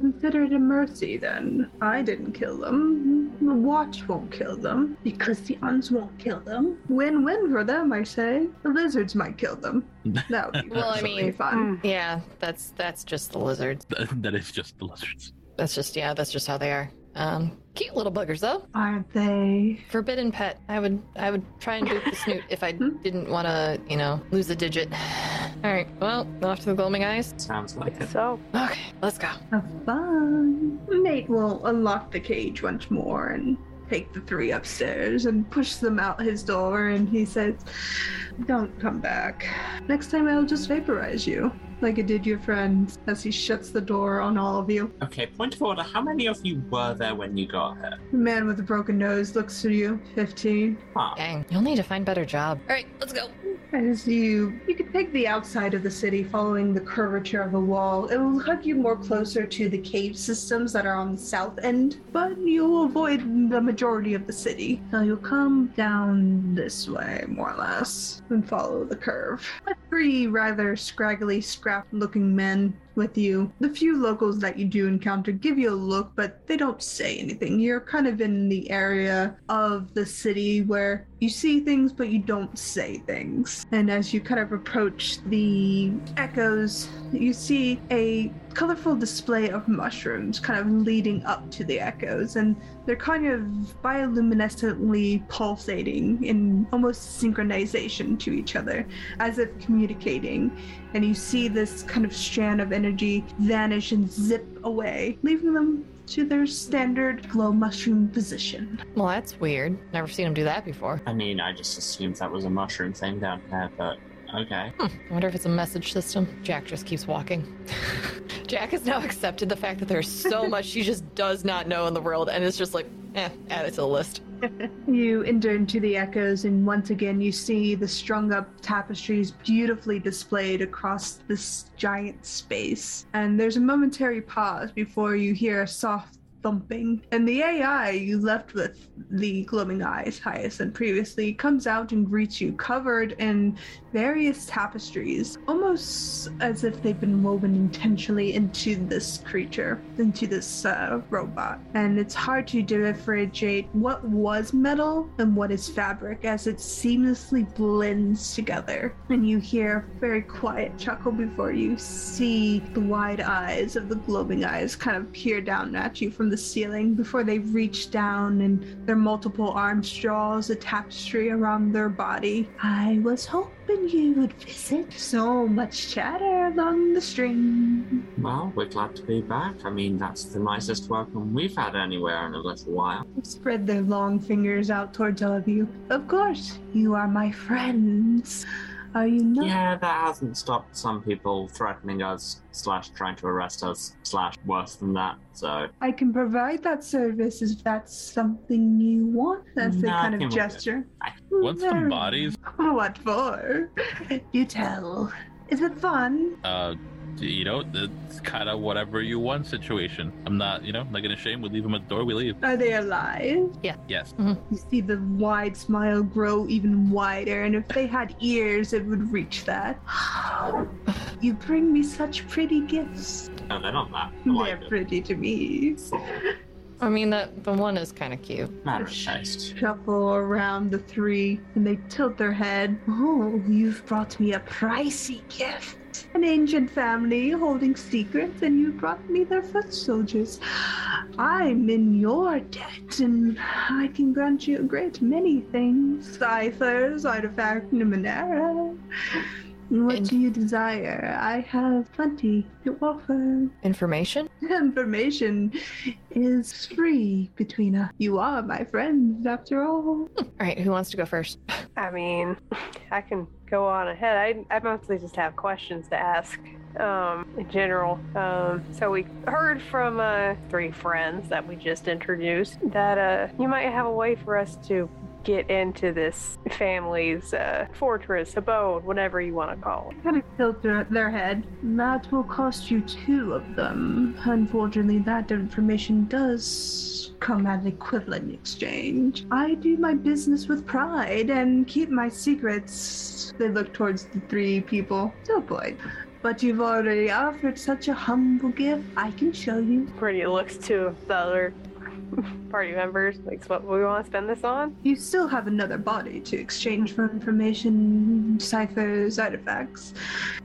Consider it a mercy then. I didn't kill them. The watch won't kill them. Because the uns won't kill them. Win win for them, I say. The lizards might kill them. That would be Well, I mean- fun. Yeah, that's that's just the lizards. that is just the lizards. That's just yeah, that's just how they are. Um, cute little buggers though. Aren't they? Forbidden pet. I would I would try and boot the snoot if I didn't want to, you know, lose a digit. All right. Well, off to the gloaming eyes. Sounds like it. So, Okay, let's go. Have fun. Nate will unlock the cage once more and take the three upstairs and push them out his door and he says, Don't come back. Next time I'll just vaporize you, like I did your friends, as he shuts the door on all of you. Okay, point of order. How many of you were there when you got here? The man with the broken nose looks at you, 15. Ah, Dang, you'll need to find better job. All right, let's go. As you you can take the outside of the city following the curvature of the wall. It will hug you more closer to the cave systems that are on the south end, but you'll avoid the majority of the city. So you'll come down this way, more or less, and follow the curve. Three rather scraggly, scrap-looking men with you. The few locals that you do encounter give you a look, but they don't say anything. You're kind of in the area of the city where you see things, but you don't say things. And as you kind of approach the echoes, you see a colorful display of mushrooms kind of leading up to the echoes, and they're kind of bioluminescently pulsating in almost synchronization to each other, as if communicating. And you see this kind of strand of energy vanish and zip away, leaving them to their standard glow mushroom position. Well, that's weird. Never seen them do that before. I mean, I just assumed that was a mushroom thing down there, but okay. Hmm. I wonder if it's a message system. Jack just keeps walking. Jack has now accepted the fact that there's so much she just does not know in the world, and it's just like, eh, add it to the list. You enter into the echoes, and once again, you see the strung up tapestries beautifully displayed across this giant space. And there's a momentary pause before you hear a soft thumping. And the AI you left with, the glowing eyes, Hyacinth, previously, comes out and greets you, covered in various tapestries, almost as if they've been woven intentionally into this creature, into this uh, robot. And it's hard to differentiate what was metal and what is fabric as it seamlessly blends together. And you hear a very quiet chuckle before you see the wide eyes of the glowing eyes kind of peer down at you from the ceiling before they reach down and their multiple arms draws a tapestry around their body. I was hoping you would visit. So much chatter along the string. Well, we're glad to be back. I mean, that's the nicest welcome we've had anywhere in a little while. Spread their long fingers out towards all of you. Of course, you are my friends. Are you not? Yeah, that hasn't stopped some people threatening us, slash trying to arrest us, slash worse than that. So I can provide that service if that's something you want. That's the No, I kind of gesture. Once the Very- bodies, What for? You tell. Is it fun? uh, you know, it's kind of whatever you want situation. I'm not, you know, not gonna shame. We leave them at the door. We leave. Are they alive? Yeah. Yes. Mm-hmm. You see the wide smile grow even wider, and if they had ears, it would reach that. You bring me such pretty gifts. no, they're not that. They're like them. pretty to me. I mean, the, the one is kind of cute. Matter of taste. Shuffle around the three, and they tilt their head. Oh, you've brought me a pricey gift. An ancient family holding secrets, and you brought me their foot soldiers. I'm in your debt, and I can grant you a great many things. Ciphers, artifact, numenera. What And- do you desire? I have plenty to offer. Information? Information is free between us. You are my friends, after all. All right, who wants to go first? I mean, I can go on ahead. I, I mostly just have questions to ask um, in general. Um, so we heard from uh, three friends that we just introduced that uh, you might have a way for us to get into this family's uh, fortress, abode, whatever you want to call it. Kind of tilt their, head. That will cost you two of them. Unfortunately, that information does come at an equivalent exchange. I do my business with pride and keep my secrets. They look towards the three people. No point. But you've already offered such a humble gift. I can show you. Pretty looks to the other party members. Like, what we want to spend this on? You still have another body to exchange for information, ciphers, artifacts.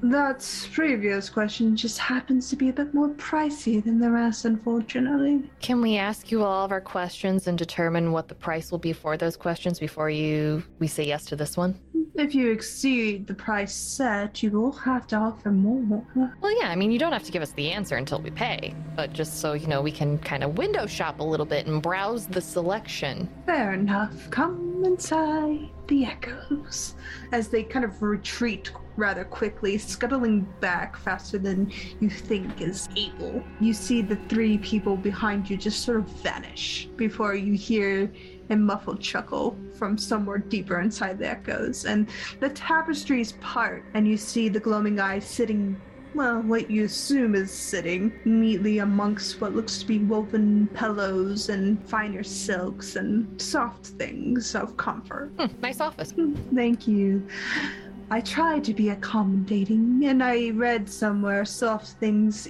That previous question just happens to be a bit more pricey than the rest, unfortunately. Can we ask you all of our questions and determine what the price will be for those questions before you we say yes to this one? If you exceed the price set, you will have to offer more. Well, yeah, I mean, you don't have to give us the answer until we pay, but just so you know, we can kind of window shop a little bit and browse the selection. Fair enough. Come inside the echoes. As they kind of retreat rather quickly, scuttling back faster than you think is able. You see the three people behind you just sort of vanish before you hear a muffled chuckle from somewhere deeper inside the echoes. And the tapestries part, and you see the gloaming eyes sitting well, what you assume is sitting neatly amongst what looks to be woven pillows and finer silks and soft things of comfort. Hmm, nice office. Thank you. I try to be accommodating, and I read somewhere soft things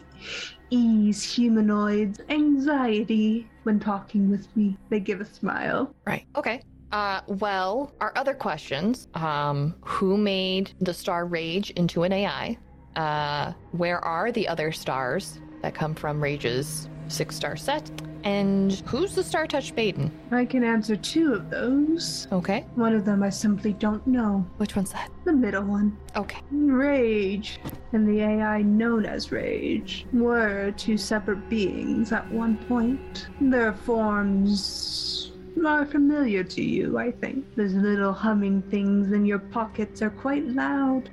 ease humanoids' anxiety when talking with me. They give a smile. Right. Okay. Uh, well, our other questions: um, Who made the star Rage into an AI? Uh, where are the other stars that come from Rage's six-star set? And who's the Star Touch Maiden? I can answer two of those. Okay, One of them I simply don't know. which one's that? The middle one. Okay, Rage and the AI known as Rage were two separate beings at one point. Their forms are familiar to you, I think. Those little humming things in your pockets are quite loud.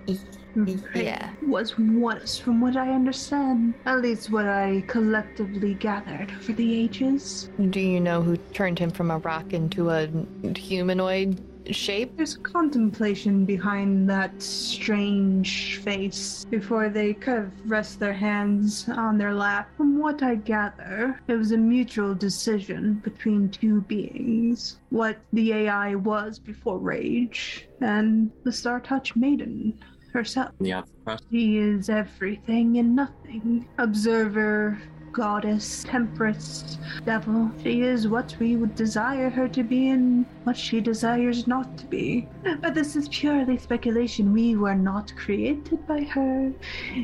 Yeah. Was once, from what I understand, at least what I collectively gathered over the ages. Do you know who turned him from a rock into a humanoid shape? There's contemplation behind that strange face before they kind of rest their hands on their lap. From what I gather, it was a mutual decision between two beings. What the AI was before Rage, and the Star Touch Maiden herself. Other. She is everything and nothing. Observer, goddess, temperance, devil. She is what we would desire her to be and what she desires not to be. But this is purely speculation. We were not created by her.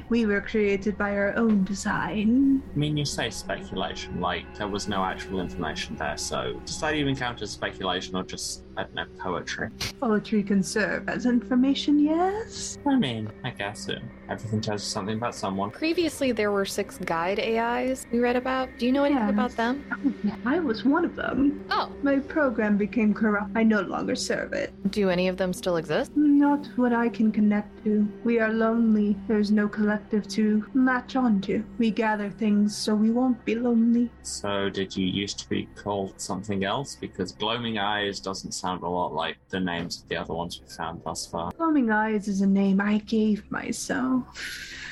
We were created by our own design. I mean, you say speculation, like there was no actual information there, so does that even count as speculation or just, I don't know, poetry? Poetry can serve as information, yes? I mean, I guess it. Everything tells you something about someone. Previously, there were six guide AIs we read about. Do you know anything Yes. about them? I was one of them. Oh, My program became corrupt. I no longer serve it. do any of them still exist? Not what I can connect to. We are lonely. There's no collective to latch onto. We gather things so we won't be lonely. So, did you used to be called something else? Because Gloaming Eyes doesn't sound a lot like the names of the other ones we found thus far. Gloaming Eyes is a name I gave myself.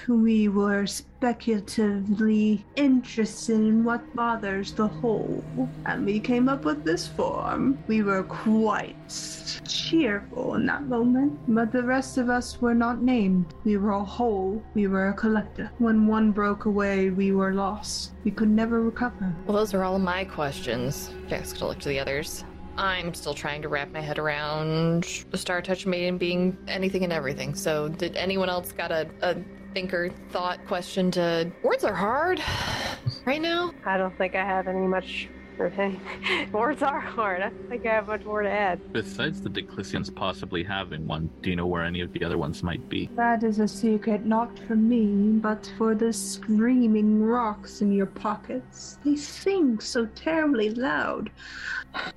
We were speculatively interested in what bothers the whole, and we came up with this form. We were quite cheerful in that moment, but the rest of us were not named. We were a whole, we were a collective. When one broke away, we were lost. We could never recover. Well, those are all my questions. Jack's gonna look to the others. I'm still trying to wrap my head around the Star Touch Maiden being anything and everything. So, did anyone else got a, a thinker, thought, question to. Words are hard right now. I don't think I have any much. or any- Words are hard. I don't think I have much more to add. Besides the Declisians possibly having one, do you know where any of the other ones might be? That is a secret not for me, but for the screaming rocks in your pockets. They sing so terribly loud.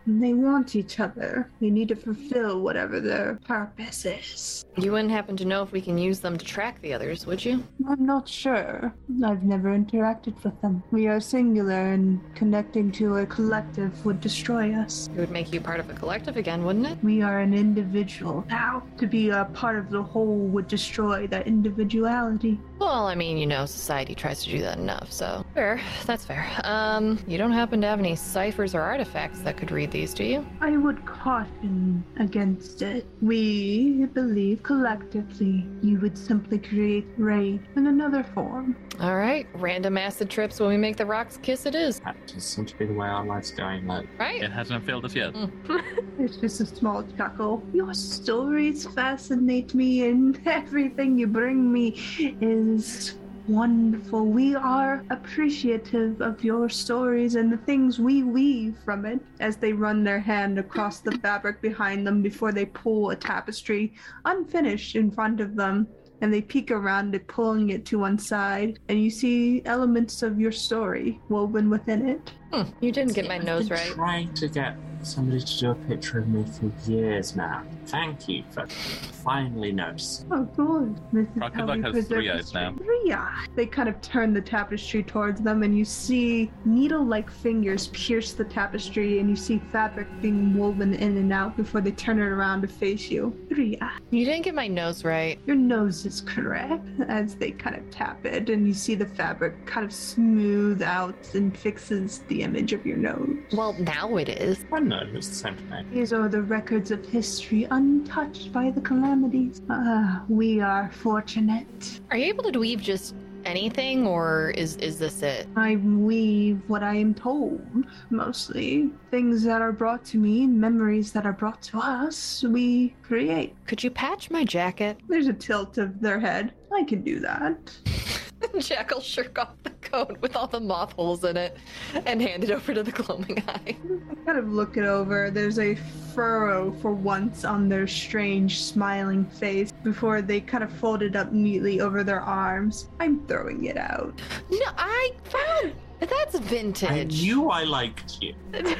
They want each other. They need to fulfill whatever their purpose is. You wouldn't happen to know if we can use them to track the others, would you? I'm not sure. I've never interacted with them. We are singular, and connecting to a collective would destroy us. It would make you part of a collective again, wouldn't it? We are an individual now. To be a part of the whole would destroy that individuality. Well, I mean, you know, society tries to do that enough, so. Fair. That's fair. Um, you don't happen to have any ciphers or artifacts that could read these, do you? I would caution against it. We believe collectively you would simply create Rage in another form. All right. Random acid trips when we make the rocks kiss it is, That does seem to be the way our life's going, like, right? It hasn't failed us yet. Mm. It's just a small chuckle. Your stories fascinate me, and everything you bring me is wonderful. We are appreciative of your stories and the things we weave from it as they run their hand across the fabric behind them before they pull a tapestry unfinished in front of them. And they peek around it, pulling it to one side, and you see elements of your story woven within it. Hmm, you didn't get my I've nose been right. Trying to get somebody to do a picture of me for years now. Thank you for finally noticing. Oh, good. This is Rocket how Duck we has preserve three eyes history. now. Three eyes. They kind of turn the tapestry towards them, and you see needle-like fingers pierce the tapestry, and you see fabric being woven in and out before they turn it around to face you. Three eyes. You didn't get my nose right. Your nose is correct as they kind of tap it, and you see the fabric kind of smooth out and fixes the image of your nose. Well, now it is. I know it's the same to me. These are the records of history untouched by the calamities. Ah, we are fortunate. Are you able to weave just anything, or is is this it? I weave what I am told, mostly. Things that are brought to me, memories that are brought to us, we create. Could you patch my jacket? There's a tilt of their head. I can do that. Jack will shirk off the coat with all the moth holes in it and hand it over to the gloaming eye. I kind of look it over. There's a furrow for once on their strange, smiling face before they kind of fold it up neatly over their arms. I'm throwing it out. No, I found that's vintage. I vintage. knew I liked you.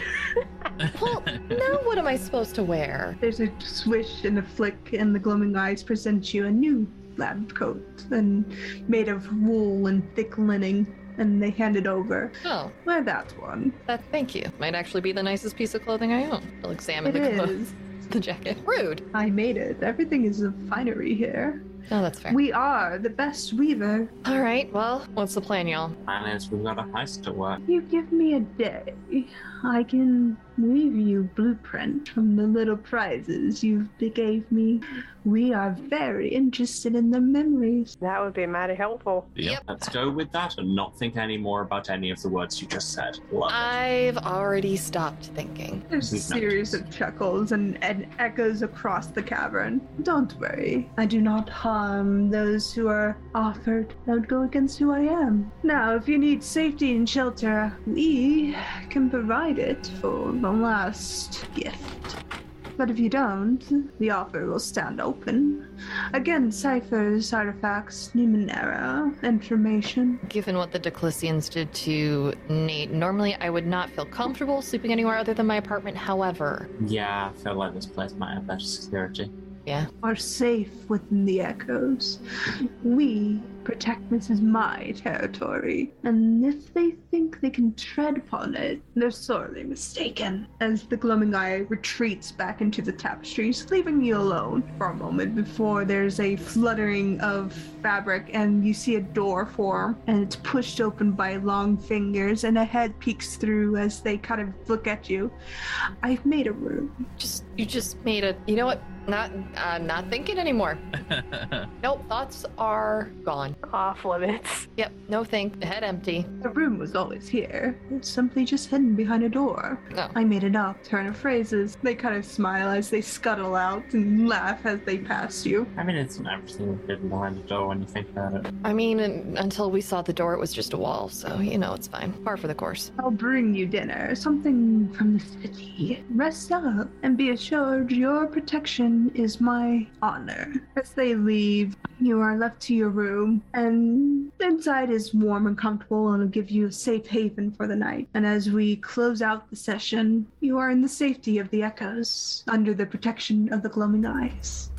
Well, now what am I supposed to wear? There's a swish and a flick, and the glowing eyes present you a new lab coat and made of wool and thick linen, and they hand it over. Oh, Wear that one. that thank you. Might actually be the nicest piece of clothing I own. I'll examine It the is. clothes, the jacket. Rude. I made it. Everything is a finery here. Oh, that's fair. We are the best weaver. All right. Well, what's the plan, y'all? And is we've got a heist to work. You give me a day. I can weave you blueprint from the little prizes you gave me. We are very interested in the memories. That would be mighty helpful. Yep. Let's go with that and not think any more about any of the words you just said. Love. I've already stopped thinking. There's a series of chuckles and, and echoes across the cavern. Don't worry, I do not harm those who are offered that would go against who I am. Now, if you need safety and shelter, we can provide it for the last gift. But if you don't, the offer will stand open. Again, ciphers, artifacts, numenera, information. Given what the Declisians did to Nate, normally I would not feel comfortable sleeping anywhere other than my apartment. However, Yeah, I feel like this place might have better security. yeah. are safe within the echoes. We protect this is my territory, and if they think they can tread upon it, they're sorely mistaken. As the glowing eye retreats back into the tapestries, leaving you alone for a moment before there's a fluttering of fabric and you see a door form and it's pushed open by long fingers and a head peeks through as they kind of look at you. I've made a room. Just you just made a. You know what? Not uh, not thinking anymore. Nope. Thoughts are gone. Off limits. Yep. No think. Head empty. The room was always here. It's simply just hidden behind a door. Oh. I made it up. Turn of phrases. They kind of smile as they scuttle out and laugh as they pass you. I mean, it's not everything hidden behind a door when you think about it. I mean, until we saw the door, it was just a wall. So you know, it's fine. Par for the course. I'll bring you dinner, something from the city. Rest up and be assured your protection is my honor. As they leave, you are left to your room, and inside is warm and comfortable and will give you a safe haven for the night. And as we close out the session, you are in the safety of the echoes, under the protection of the glowing eyes.